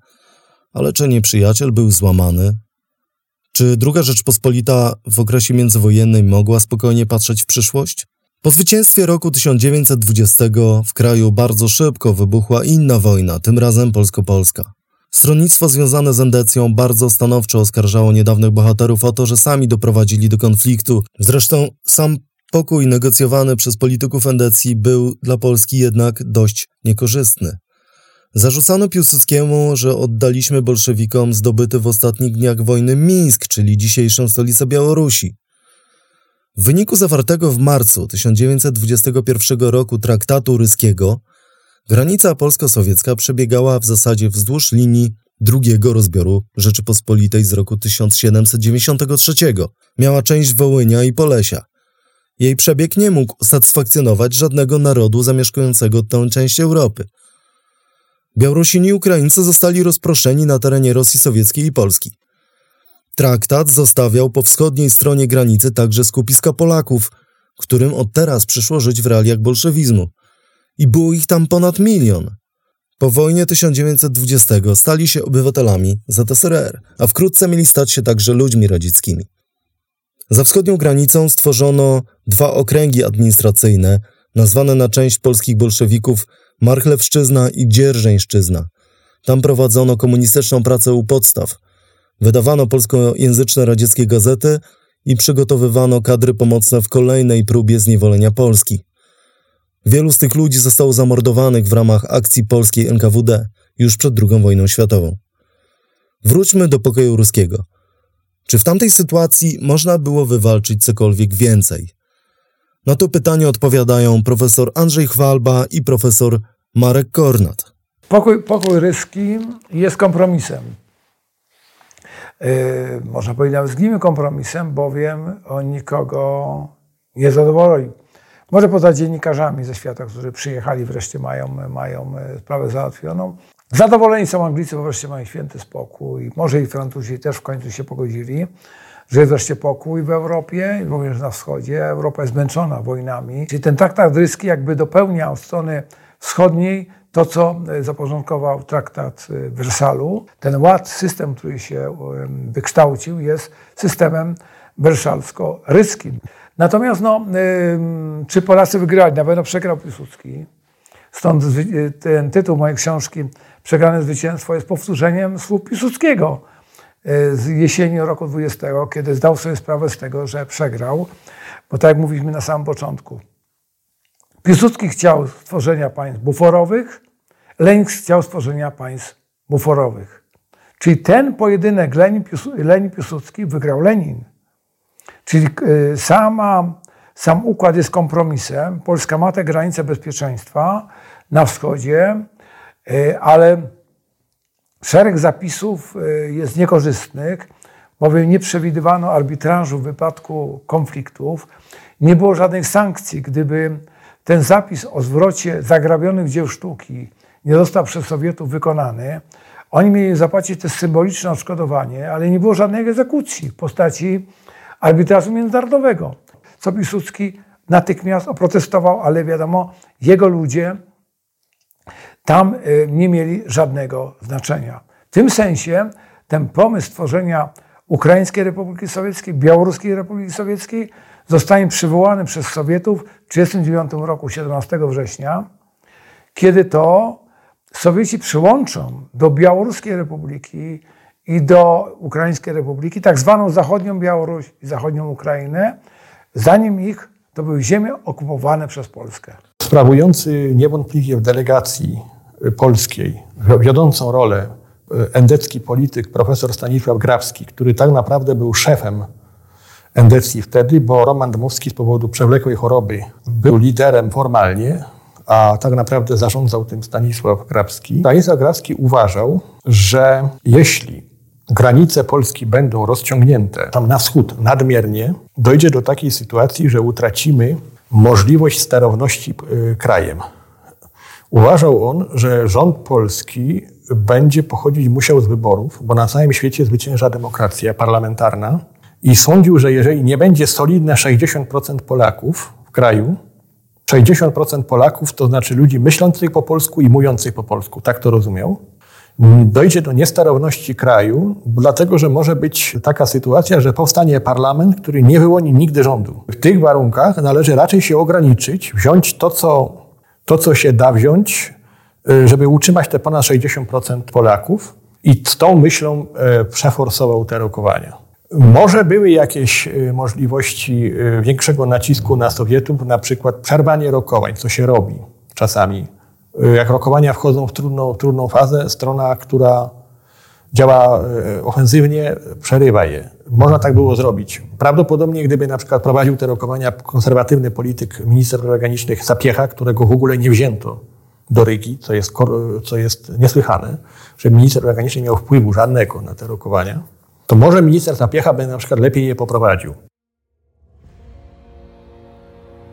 [SPEAKER 1] Ale czy nieprzyjaciel był złamany? Czy druga Rzeczpospolita w okresie międzywojennym mogła spokojnie patrzeć w przyszłość? Po zwycięstwie roku 1920 w kraju bardzo szybko wybuchła inna wojna, tym razem polsko-polska. Stronnictwo związane z endecją bardzo stanowczo oskarżało niedawnych bohaterów o to, że sami doprowadzili do konfliktu. Zresztą sam pokój negocjowany przez polityków endecji był dla Polski jednak dość niekorzystny. Zarzucano Piłsudskiemu, że oddaliśmy bolszewikom zdobyty w ostatnich dniach wojny Mińsk, czyli dzisiejszą stolicę Białorusi. W wyniku zawartego w marcu 1921 roku traktatu ryskiego, granica polsko-sowiecka przebiegała w zasadzie wzdłuż linii drugiego rozbioru Rzeczypospolitej z roku 1793. Miała część Wołynia i Polesia. Jej przebieg nie mógł usatysfakcjonować żadnego narodu zamieszkującego tę część Europy. Białorusini i Ukraińcy zostali rozproszeni na terenie Rosji Sowieckiej i Polski. Traktat zostawiał po wschodniej stronie granicy także skupiska Polaków, którym od teraz przyszło żyć w realiach bolszewizmu. I było ich tam ponad milion. Po wojnie 1920 stali się obywatelami ZSRR, a wkrótce mieli stać się także ludźmi radzieckimi. Za wschodnią granicą stworzono dwa okręgi administracyjne, nazwane na część polskich bolszewików Marchlewszczyzna i Dzierżeńszczyzna. Tam prowadzono komunistyczną pracę u podstaw – Wydawano polskojęzyczne radzieckie gazety i przygotowywano kadry pomocne w kolejnej próbie zniewolenia Polski. Wielu z tych ludzi zostało zamordowanych w ramach akcji polskiej NKWD już przed II wojną światową. Wróćmy do pokoju ruskiego. Czy w tamtej sytuacji można było wywalczyć cokolwiek więcej? Na to pytanie odpowiadają profesor Andrzej Chwalba i profesor Marek Kornat.
[SPEAKER 3] Pokój, pokój ryski jest kompromisem. Yy, można powiedzieć nawet zgnimy kompromisem, bowiem on nikogo nie zadowoli. Może poza dziennikarzami ze świata, którzy przyjechali, wreszcie mają, mają e, sprawę załatwioną. Zadowoleni są Anglicy, bo wreszcie mają święty spokój. Może i Francuzi też w końcu się pogodzili, że jest wreszcie pokój w Europie, również na wschodzie. Europa jest zmęczona wojnami. Czyli ten traktat ryski jakby dopełnia od strony wschodniej to, co e, zaporządkował traktat e, Wersalu, ten ład, system, który się wykształcił, jest systemem wersalsko-ryskim. Natomiast no, czy Polacy wygrali? Na pewno przegrał Piłsudski. Stąd e, ten tytuł mojej książki Przegrane zwycięstwo jest powtórzeniem słów Piłsudskiego z jesieni roku 20, kiedy zdał sobie sprawę z tego, że przegrał. Bo tak jak mówiliśmy na samym początku, Piłsudski chciał stworzenia państw buforowych, Lenin chciał stworzenia państw buforowych. Czyli ten pojedynek Lenin, Piłsudski wygrał Lenin. Czyli e, sama, sam układ jest kompromisem. Polska ma te granice bezpieczeństwa na wschodzie, e, ale szereg zapisów e, jest niekorzystnych, bowiem nie przewidywano arbitrażu w wypadku konfliktów. Nie było żadnych sankcji, gdyby ten zapis o zwrocie zagrabionych dzieł sztuki nie został przez Sowietów wykonany, Oni mieli zapłacić to symboliczne odszkodowanie, ale nie było żadnej egzekucji w postaci arbitrażu międzynarodowego. Co Piłsudski natychmiast oprotestował, ale wiadomo, jego ludzie tam y, nie mieli żadnego znaczenia. W tym sensie ten pomysł tworzenia Ukraińskiej Republiki Sowieckiej, Białoruskiej Republiki Sowieckiej zostanie przywołany przez Sowietów w 1939 roku, 17 września, kiedy to Sowieci przyłączą do Białoruskiej Republiki i do Ukraińskiej Republiki tak zwaną zachodnią Białoruś i zachodnią Ukrainę, zanim ich to były ziemie okupowane przez Polskę.
[SPEAKER 5] Sprawujący niewątpliwie w delegacji polskiej wiodącą rolę endecki polityk profesor Stanisław Grabski, który tak naprawdę był szefem endecji wtedy, bo Roman Dmowski z powodu przewlekłej choroby był liderem formalnie, a tak naprawdę zarządzał tym Stanisław Grabski. Stanisław Grabski uważał, że jeśli granice Polski będą rozciągnięte tam na wschód nadmiernie, dojdzie do takiej sytuacji, że utracimy możliwość sterowności y, krajem. Uważał on, że rząd polski będzie pochodzić musiał z wyborów, bo na całym świecie zwycięża demokracja parlamentarna i sądził, że jeżeli nie będzie solidne 60% Polaków w kraju, 60% Polaków to znaczy ludzi myślących po polsku i mówiących po polsku, tak to rozumiał, dojdzie do niestarowności kraju, dlatego że może być taka sytuacja, że powstanie parlament, który nie wyłoni nigdy rządu. W tych warunkach należy raczej się ograniczyć, wziąć to, co, to, co się da wziąć, y, żeby utrzymać te ponad 60% Polaków i z tą myślą y, przeforsował te rokowania. Może były jakieś y, możliwości większego nacisku na Sowietów, na przykład przerwanie rokowań, co się robi czasami jak rokowania wchodzą w trudną, trudną fazę, strona, która działa e, ofensywnie, przerywa je. Można tak było zrobić. Prawdopodobnie, gdyby na przykład prowadził te rokowania konserwatywny polityk, minister zagranicznych Sapiecha, którego w ogóle nie wzięto do Rygi, co jest, co jest niesłychane, że minister zagraniczny miał wpływu żadnego na te rokowania, to może minister Sapiecha by na przykład lepiej je poprowadził.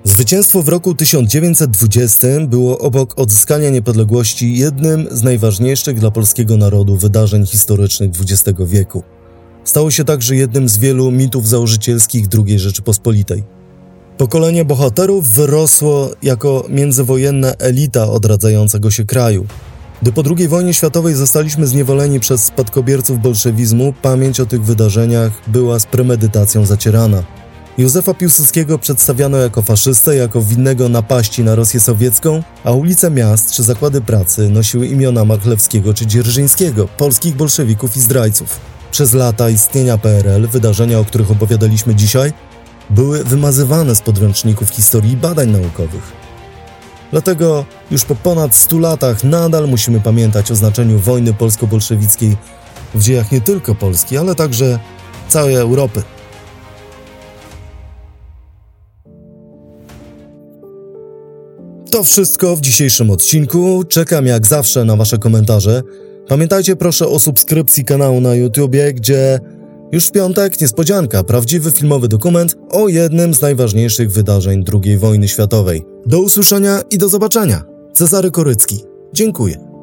[SPEAKER 1] Zwycięstwo w roku 1920 było obok odzyskania niepodległości jednym z najważniejszych dla polskiego narodu wydarzeń historycznych XX wieku. Stało się także jednym z wielu mitów założycielskich II Rzeczypospolitej. Pokolenie bohaterów wyrosło jako międzywojenna elita odradzającego się kraju. Gdy po II wojnie światowej zostaliśmy zniewoleni przez spadkobierców bolszewizmu, pamięć o tych wydarzeniach była z premedytacją zacierana. Józefa Piłsudskiego przedstawiano jako faszystę, jako winnego napaści na Rosję sowiecką, a ulice miast czy zakłady pracy nosiły imiona Machlewskiego czy Dzierżyńskiego, polskich bolszewików i zdrajców. Przez lata istnienia PRL wydarzenia, o których opowiadaliśmy dzisiaj, były wymazywane z podręczników historii i badań naukowych. Dlatego już po ponad 100 latach nadal musimy pamiętać o znaczeniu wojny polsko-bolszewickiej w dziejach nie tylko Polski, ale także całej Europy. To wszystko w dzisiejszym odcinku. Czekam jak zawsze na Wasze komentarze. Pamiętajcie proszę o subskrypcji kanału na YouTubie, gdzie już w piątek niespodzianka, prawdziwy filmowy dokument o jednym z najważniejszych wydarzeń II wojny światowej. Do usłyszenia i do zobaczenia. Cezary Korycki. Dziękuję.